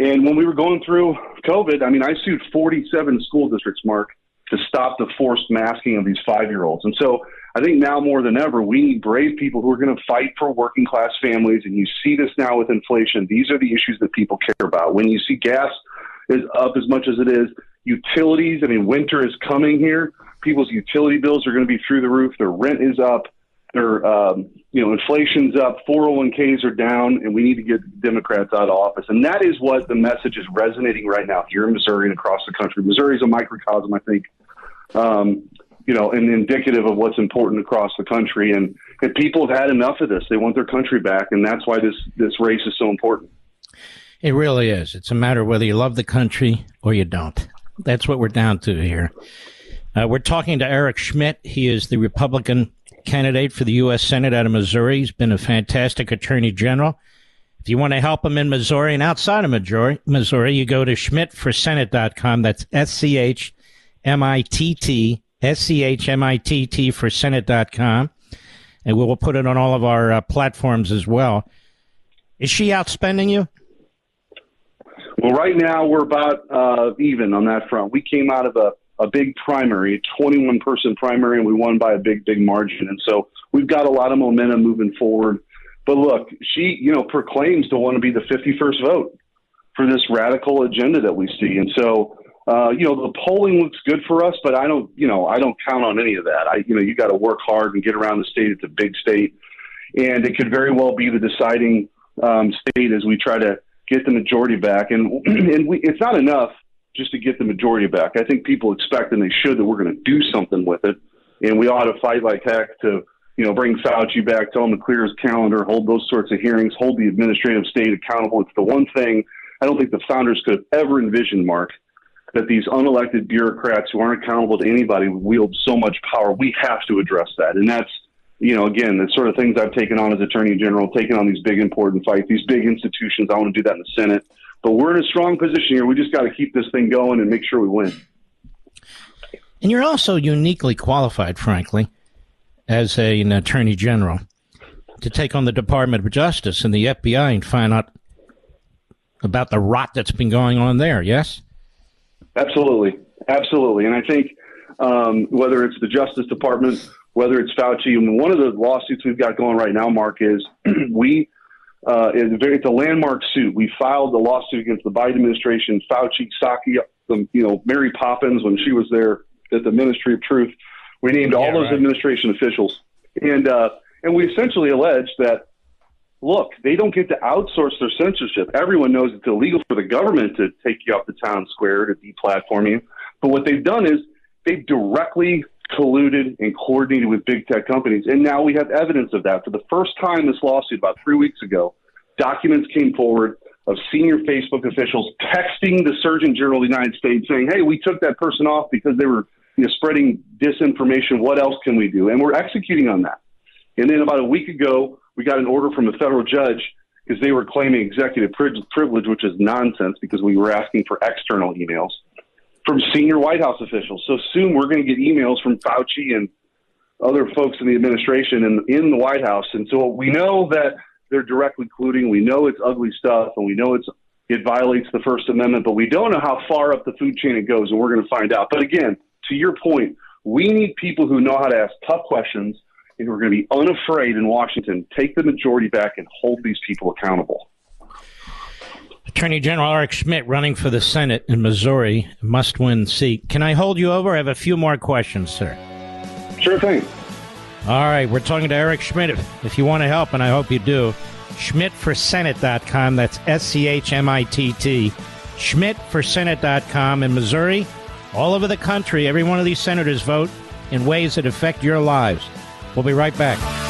And when we were going through COVID, I mean, I sued 47 school districts, Mark, to stop the forced masking of these five year olds. And so I think now more than ever, we need brave people who are going to fight for working class families. And you see this now with inflation. These are the issues that people care about. When you see gas is up as much as it is, utilities, I mean, winter is coming here. People's utility bills are going to be through the roof. Their rent is up. Their, um, you know, inflation's up. 401ks are down, and we need to get Democrats out of office. And that is what the message is resonating right now here in Missouri and across the country. Missouri is a microcosm, I think, um, you know, and indicative of what's important across the country. And, and people have had enough of this. They want their country back, and that's why this this race is so important. It really is. It's a matter whether you love the country or you don't. That's what we're down to here. Uh, we're talking to Eric Schmitt. He is the Republican candidate for the U.S. Senate out of Missouri. He's been a fantastic attorney general. If you want to help him in Missouri and outside of Missouri, Missouri you go to schmittforsenate.com. That's S C H M I T T S C H M I T T for Senate.com. And we will put it on all of our uh, platforms as well. Is she outspending you? Well, right now we're about uh, even on that front. We came out of a, a big primary, a 21 person primary, and we won by a big, big margin. And so we've got a lot of momentum moving forward. But look, she, you know, proclaims to want to be the 51st vote for this radical agenda that we see. And so uh, you know, the polling looks good for us, but I don't, you know, I don't count on any of that. I, you know, you got to work hard and get around the state. It's a big state, and it could very well be the deciding um, state as we try to get the majority back. And and we, it's not enough just to get the majority back. I think people expect, and they should, that we're going to do something with it, and we ought to fight like heck to. You know, bring Fauci back, tell him to clear his calendar, hold those sorts of hearings, hold the administrative state accountable. It's the one thing I don't think the founders could have ever envisioned, Mark, that these unelected bureaucrats who aren't accountable to anybody wield so much power. We have to address that. And that's, you know, again, the sort of things I've taken on as Attorney General, taking on these big, important fights, these big institutions. I want to do that in the Senate. But we're in a strong position here. We just got to keep this thing going and make sure we win. And you're also uniquely qualified, frankly, as a, an Attorney General to take on the Department of Justice and the FBI and find out about the rot that's been going on there, yes? Absolutely, absolutely, and I think um, whether it's the Justice Department, whether it's Fauci, and one of the lawsuits we've got going right now, Mark, is we uh, it's a landmark suit. We filed a lawsuit against the Biden administration, Fauci, Psaki, the, you know Mary Poppins when she was there at the Ministry of Truth. We named all those right. administration officials, and uh, and we essentially alleged that look, they don't get to outsource their censorship. Everyone knows it's illegal for the government to take you off the town square to deplatform you. But what they've done is they've directly colluded and coordinated with big tech companies. And now we have evidence of that. For the first time, this lawsuit about three weeks ago, documents came forward of senior Facebook officials texting the Surgeon General of the United States saying, hey, we took that person off because they were you know, spreading disinformation. What else can we do? And we're executing on that. And then about a week ago, we got an order from a federal judge because they were claiming executive privilege, which is nonsense because we were asking for external emails from senior White House officials. So soon we're going to get emails from Fauci and other folks in the administration and in the White House. And so we know that they're directly colluding. We know it's ugly stuff, and we know it's it violates the First Amendment, but we don't know how far up the food chain it goes, and we're going to find out. But again, to your point, we need people who know how to ask tough questions and we're going to be unafraid in Washington, take the majority back and hold these people accountable. Attorney General Eric Schmitt running for the Senate in Missouri, must win seat. Can I hold you over? I have a few more questions, sir. Sure thing. All right, we're talking to Eric Schmitt. If, you want to help, and I hope you do, SchmittForSenate.com. That's S C H M I T T. SchmittForSenate.com in Missouri. All over the country, every one of these senators vote in ways that affect your lives. We'll be right back.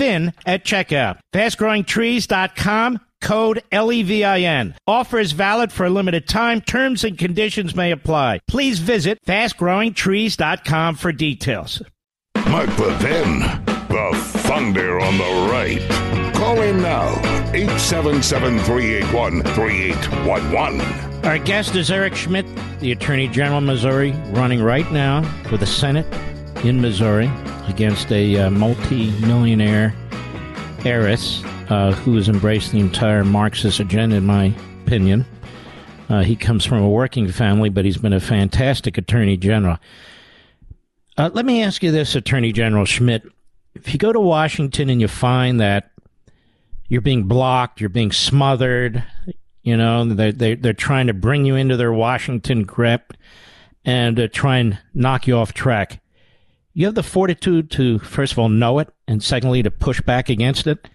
at checkout. Fastgrowingtrees.com code LEVIN. Offer is valid for a limited time. Terms and conditions may apply. Please visit fastgrowingtrees.com for details. Mark Levin, the thunder on the right. Call in now, 877 381 3811. Our guest is Eric Schmitt, the Attorney General of Missouri, running right now for the Senate in Missouri against a uh, multi-millionaire heiress uh, who has embraced the entire Marxist agenda, in my opinion. Uh, he comes from a working family, but he's been a fantastic Attorney General. Uh, let me ask you this, Attorney General Schmitt. If you go to Washington and you find that you're being blocked, you're being smothered, you know, they're, they're, they're trying to bring you into their Washington grip and uh, try and knock you off track. You have the fortitude to, first of all, know it, and secondly, to push back against it?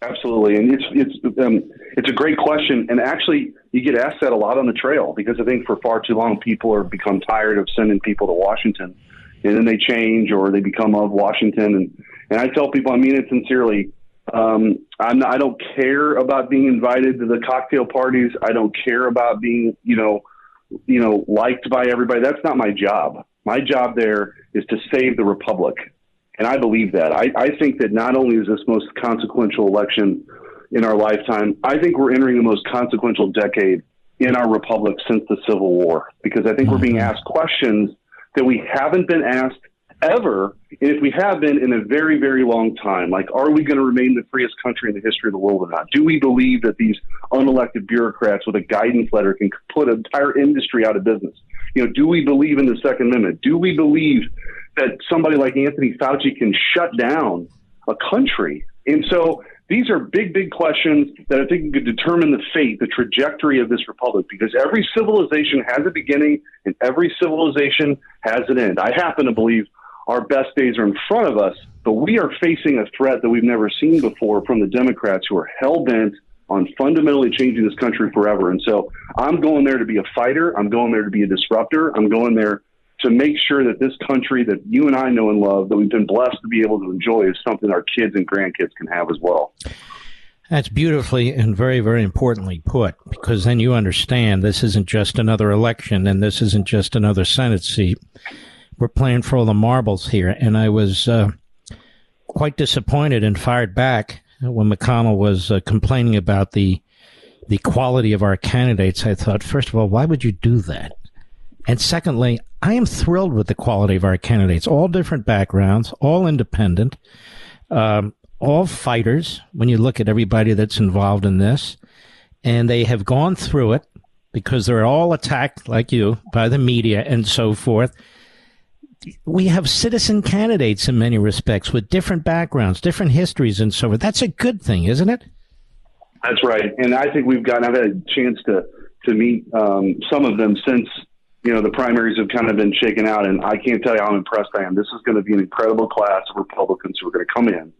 Absolutely, and it's it's um, it's a great question, and actually, you get asked that a lot on the trail because I think for far too long people are become tired of sending people to Washington, and then they change or they become of Washington, and and I tell people I mean it sincerely. Um, I'm not, I don't care about being invited to the cocktail parties. I don't care about being you know you know liked by everybody. That's not my job. My job there is to save the republic. And I believe that. I, I think that not only is this most consequential election in our lifetime, I think we're entering the most consequential decade in our republic since the Civil War because I think we're being asked questions that we haven't been asked ever, and if we have been in a very, very long time. Like, are we going to remain the freest country in the history of the world or not? Do we believe that these unelected bureaucrats with a guidance letter can put an entire industry out of business? You know, do we believe in the Second Amendment? Do we believe that somebody like Anthony Fauci can shut down a country? And so these are big, big questions that I think could determine the fate, the trajectory of this republic, because every civilization has a beginning and every civilization has an end. I happen to believe our best days are in front of us, but we are facing a threat that we've never seen before from the Democrats who are hell bent on fundamentally changing this country forever. And so I'm going there to be a fighter. I'm going there to be a disruptor. I'm going there to make sure that this country that you and I know and love, that we've been blessed to be able to enjoy, is something our kids and grandkids can have as well. That's beautifully and very, very importantly put, because then you understand this isn't just another election and this isn't just another Senate seat. We're playing for all the marbles here. And I was uh, quite disappointed and fired back when McConnell was uh, complaining about the the quality of our candidates. I thought, first of all, why would you do that? And secondly, I am thrilled with the quality of our candidates, all different backgrounds, all independent, um, all fighters. When you look at everybody that's involved in this, and they have gone through it because they're all attacked, like you, by the media and so forth. We have citizen candidates in many respects with different backgrounds, different histories, and so forth. That's a good thing, isn't it? That's right, and I think we've gotten. I've had a chance to to meet um, some of them since you know the primaries have kind of been shaken out, and I can't tell you how impressed I am. This is going to be an incredible class of Republicans who are going to come in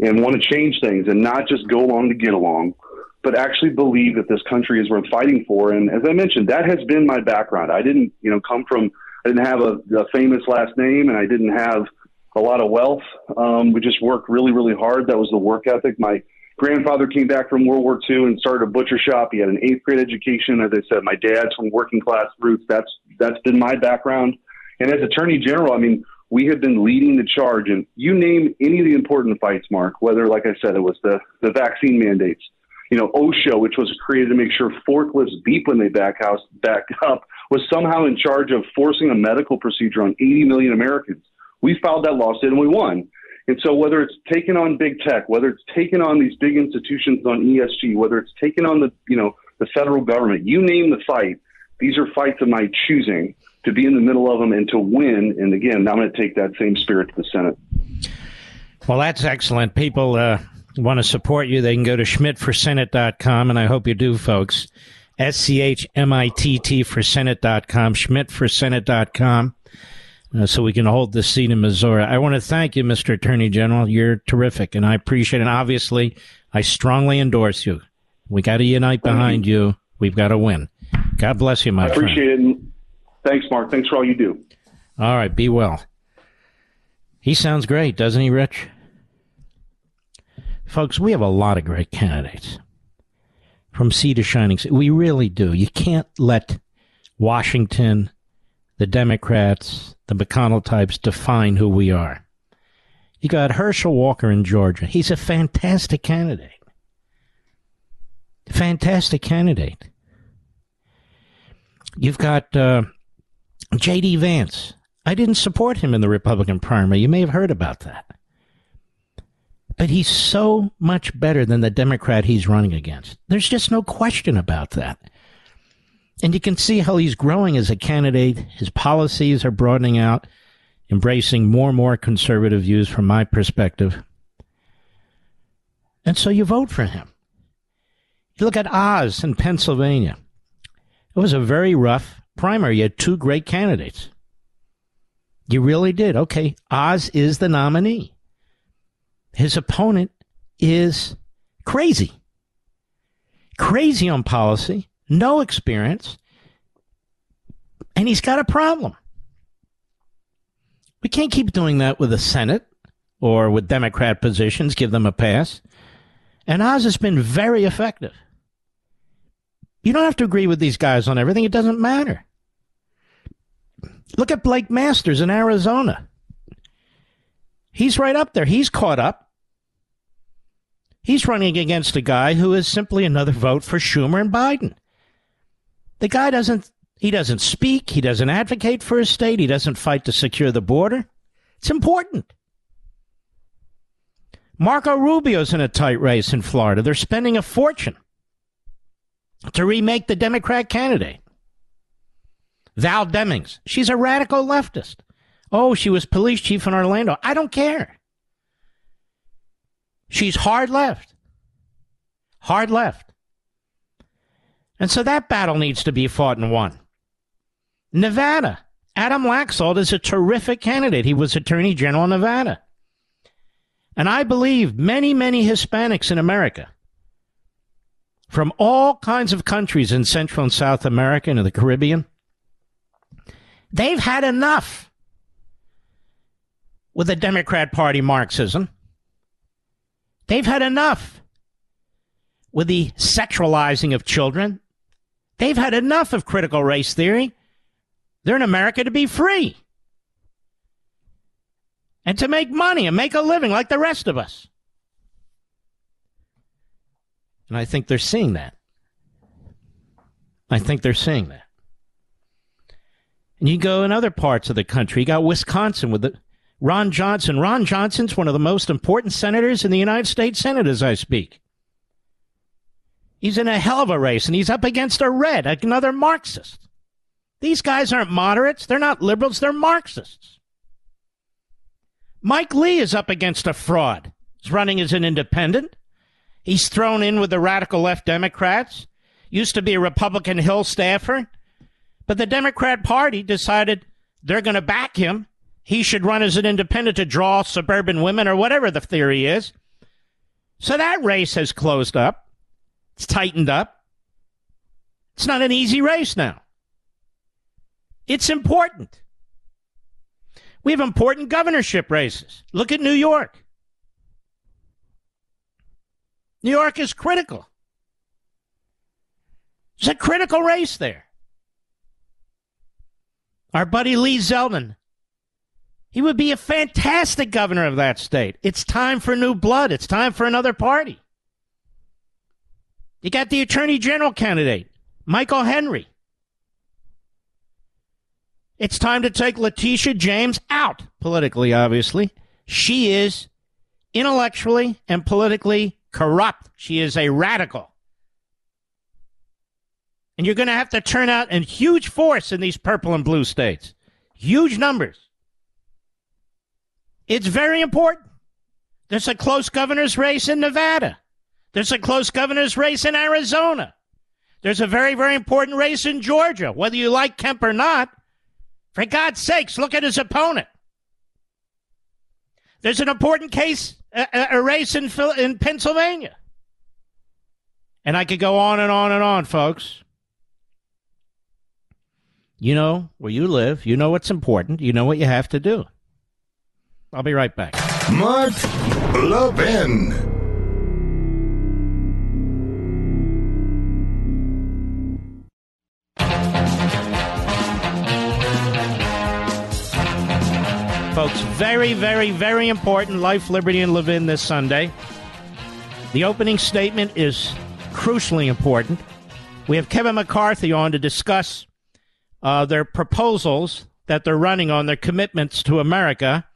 and want to change things, and not just go along to get along, but actually believe that this country is worth fighting for. And as I mentioned, that has been my background. I didn't, you know, come from I didn't have a, a famous last name, and I didn't have a lot of wealth. Um, we just worked really, really hard. That was the work ethic. My grandfather came back from World War II and started a butcher shop. He had an eighth grade education. As I said, my dad's from working class roots. That's that's been my background. And as Attorney General, I mean, we have been leading the charge. And you name any of the important fights, Mark. Whether, like I said, it was the the vaccine mandates. You know, OSHA, which was created to make sure forklifts beep when they back house back up, was somehow in charge of forcing a medical procedure on 80 million Americans. We filed that lawsuit and we won. And so whether it's taken on big tech, whether it's taken on these big institutions on ESG, whether it's taken on the you know the federal government, you name the fight, these are fights of my choosing to be in the middle of them and to win. And again, I'm going to take that same spirit to the Senate. Well, that's excellent. People uh, want to support you. They can go to schmittforsenate.com, and I hope you do, folks. S C H M I T T for Senate.com, schmittforsenate.com uh, so we can hold the seat in Missouri. I want to thank you, Mr. Attorney General. You're terrific, and I appreciate it. And obviously, I strongly endorse you. We got to unite behind you. you. We've got to win. God bless you, my friend. I appreciate friend. it. Thanks, Mark. Thanks for all you do. All right. Be well. He sounds great, doesn't he, Rich? Folks, we have a lot of great candidates from sea to shining sea. We really do. You can't let Washington, the Democrats, the McConnell types define who we are. You got Herschel Walker in Georgia. He's a fantastic candidate. Fantastic candidate. You've got uh, J.D. Vance. I didn't support him in the Republican primary. You may have heard about that. But he's so much better than the Democrat he's running against. There's just no question about that. And you can see how he's growing as a candidate. His policies are broadening out, embracing more and more conservative views from my perspective. And so you vote for him. You look at Oz in Pennsylvania. It was a very rough primary. You had two great candidates. You really did. Okay, Oz is the nominee. His opponent is crazy. Crazy on policy, no experience, and he's got a problem. We can't keep doing that with the Senate or with Democrat positions, give them a pass. And Oz has been very effective. You don't have to agree with these guys on everything, it doesn't matter. Look at Blake Masters in Arizona. He's right up there. He's caught up. He's running against a guy who is simply another vote for Schumer and Biden. The guy doesn't he doesn't speak, he doesn't advocate for his state, he doesn't fight to secure the border. It's important. Marco Rubio's in a tight race in Florida. They're spending a fortune to remake the Democrat candidate. Val Demings. She's a radical leftist. Oh, she was police chief in Orlando. I don't care. She's hard left. Hard left. And so that battle needs to be fought and won. Nevada. Adam Laxalt is a terrific candidate. He was Attorney General of Nevada. And I believe many, many Hispanics in America from all kinds of countries in Central and South America and the Caribbean, they've had enough with the Democrat Party Marxism. They've had enough with the sexualizing of children, They've had enough of critical race theory. They're in America to be free and to make money and make a living like the rest of us. And I think they're seeing that. I think they're seeing that. And you go in other parts of the country. You got Wisconsin with the, Ron Johnson. Ron Johnson's one of the most important senators in the United States Senate as I speak. He's in a hell of a race, and he's up against a red, another Marxist. These guys aren't moderates. They're not liberals. They're Marxists. Mike Lee is up against a fraud. He's running as an independent. He's thrown in with the radical left Democrats. Used to be a Republican Hill staffer, But the Democrat Party decided they're going to back him. He should run as an independent to draw suburban women or whatever the theory is. So that race has closed up. It's tightened up. It's not an easy race now. It's important. We have important governorship races. Look at New York. New York is critical. It's a critical race there. Our buddy Lee Zeldin. He would be a fantastic governor of that state. It's time for new blood. It's time for another party. You got the attorney general candidate, Michael Henry. It's time to take Letitia James out, politically, obviously. She is intellectually and politically corrupt. She is a radical. And you're going to have to turn out in huge force in these purple and blue states. Huge numbers. It's very important. There's a close governor's race in Nevada. There's a close governor's race in Arizona. There's a very, very important race in Georgia. Whether you like Kemp or not, for God's sakes, look at his opponent. There's an important case, a, a race in, in Pennsylvania. And I could go on and on and on, folks. You know where you live. You know what's important. You know what you have to do. I'll be right back. Mark Levin. folks. Very, very, very important life, liberty, and Levin this Sunday. The opening statement is crucially important. We have Kevin McCarthy on to discuss uh, their proposals that they're running on their commitments to America,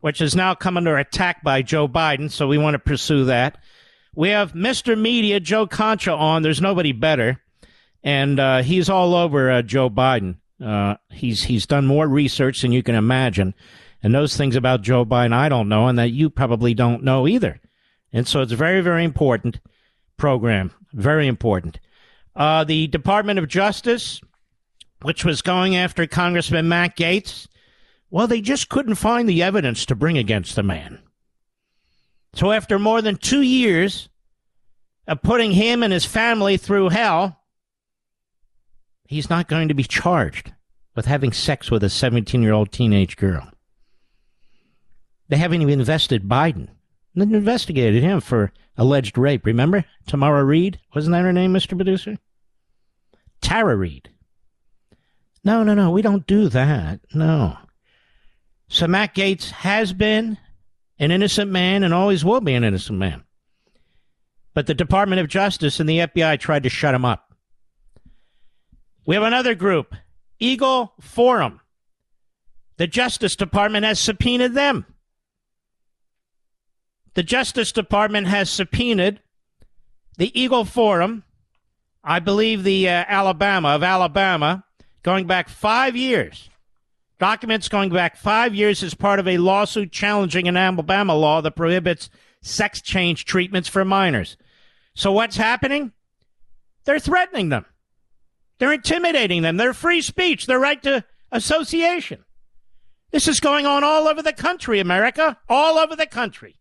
which has now come under attack by Joe Biden. So we want to pursue that. We have Mr. Media, Joe Concha, on. There's nobody better. And uh, he's all over uh, Joe Biden. Uh, he's he's done more research than you can imagine and those things about Joe Biden I don't know, and that you probably don't know either. And so it's very, very important program. Very important. Uh, the Department of Justice, which was going after Congressman Matt Gaetz, well, they just couldn't find the evidence to bring against the man. So after more than two years of putting him and his family through hell, he's not going to be charged with having sex with a 17 year old teenage girl. They haven't even invested Biden. They investigated him for alleged rape. Remember Tamara Reed? Wasn't that her name, Mr. Producer? Tara Reade. No, no, no. We don't do that. No. So Matt Gaetz has been an innocent man and always will be an innocent man. But the Department of Justice and the FBI tried to shut him up. We have another group, Eagle Forum. The Justice Department has subpoenaed them. The Justice Department has subpoenaed the Eagle Forum, I believe the uh, Alabama of Alabama, going back five years. Documents going back five years as part of a lawsuit challenging an Alabama law that prohibits sex change treatments for minors. So what's happening? They're threatening them. They're intimidating them. Their free speech, their right to association. This is going on all over the country, America, all over the country.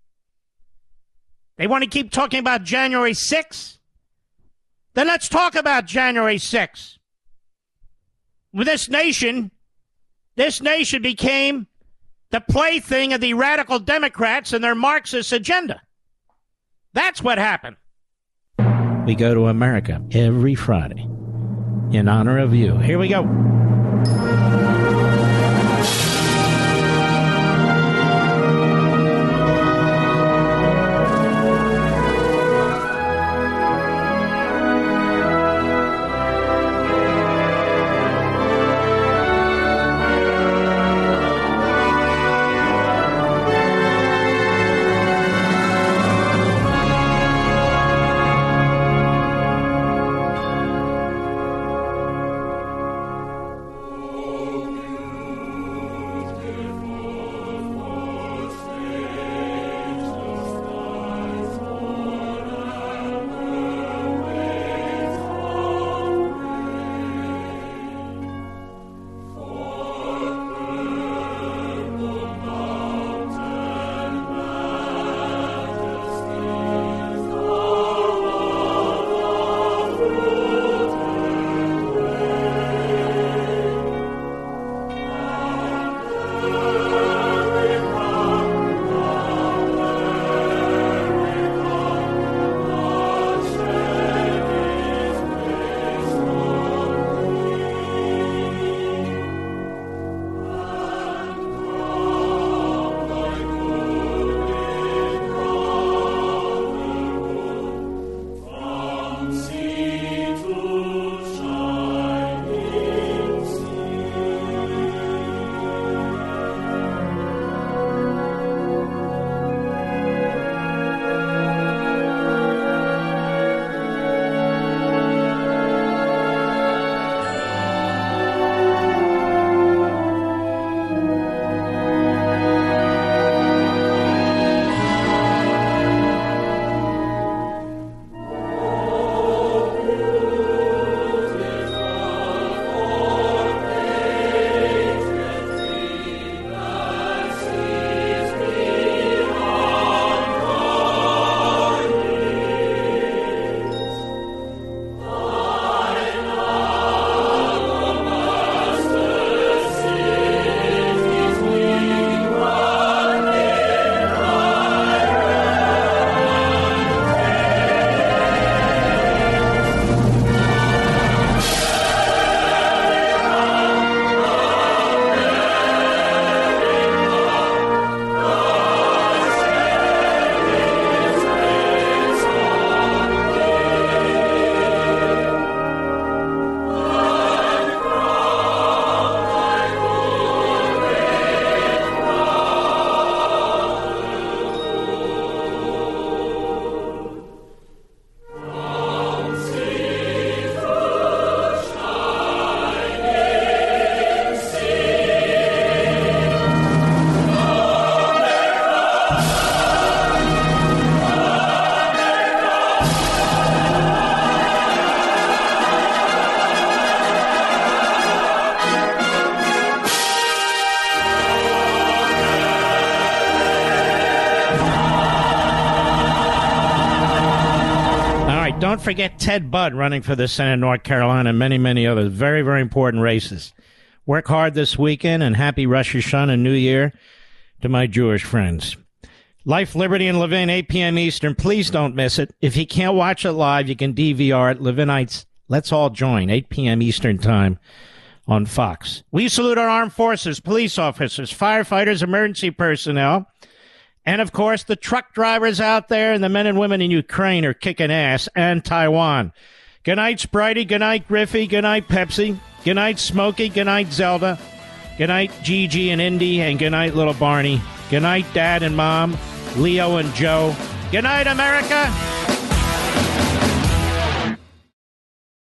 They want to keep talking about January 6th? Then let's talk about January 6th. With this nation, this nation became the plaything of the radical Democrats and their Marxist agenda. That's what happened. We go to America every Friday in honor of you. Here we go. Ted Budd running for the Senate of North Carolina and many, many others. Very, very important races. Work hard this weekend and happy Rosh Hashanah and New Year to my Jewish friends. Life, Liberty, and Levin, 8 p.m. Eastern. Please don't miss it. If you can't watch it live, you can DVR it. Levinites, let's all join, 8 p.m. Eastern Time on Fox. We salute our armed forces, police officers, firefighters, emergency personnel, and of course the truck drivers out there and the men and women in Ukraine are kicking ass, and Taiwan. Good night, Spritey. Good night, Griffey. Good night, Pepsi. Good night, Smokey. Good night, Zelda. Good night, Gigi and Indy. And good night, little Barney. Good night, Dad and Mom, Leo and Joe. Good night, America.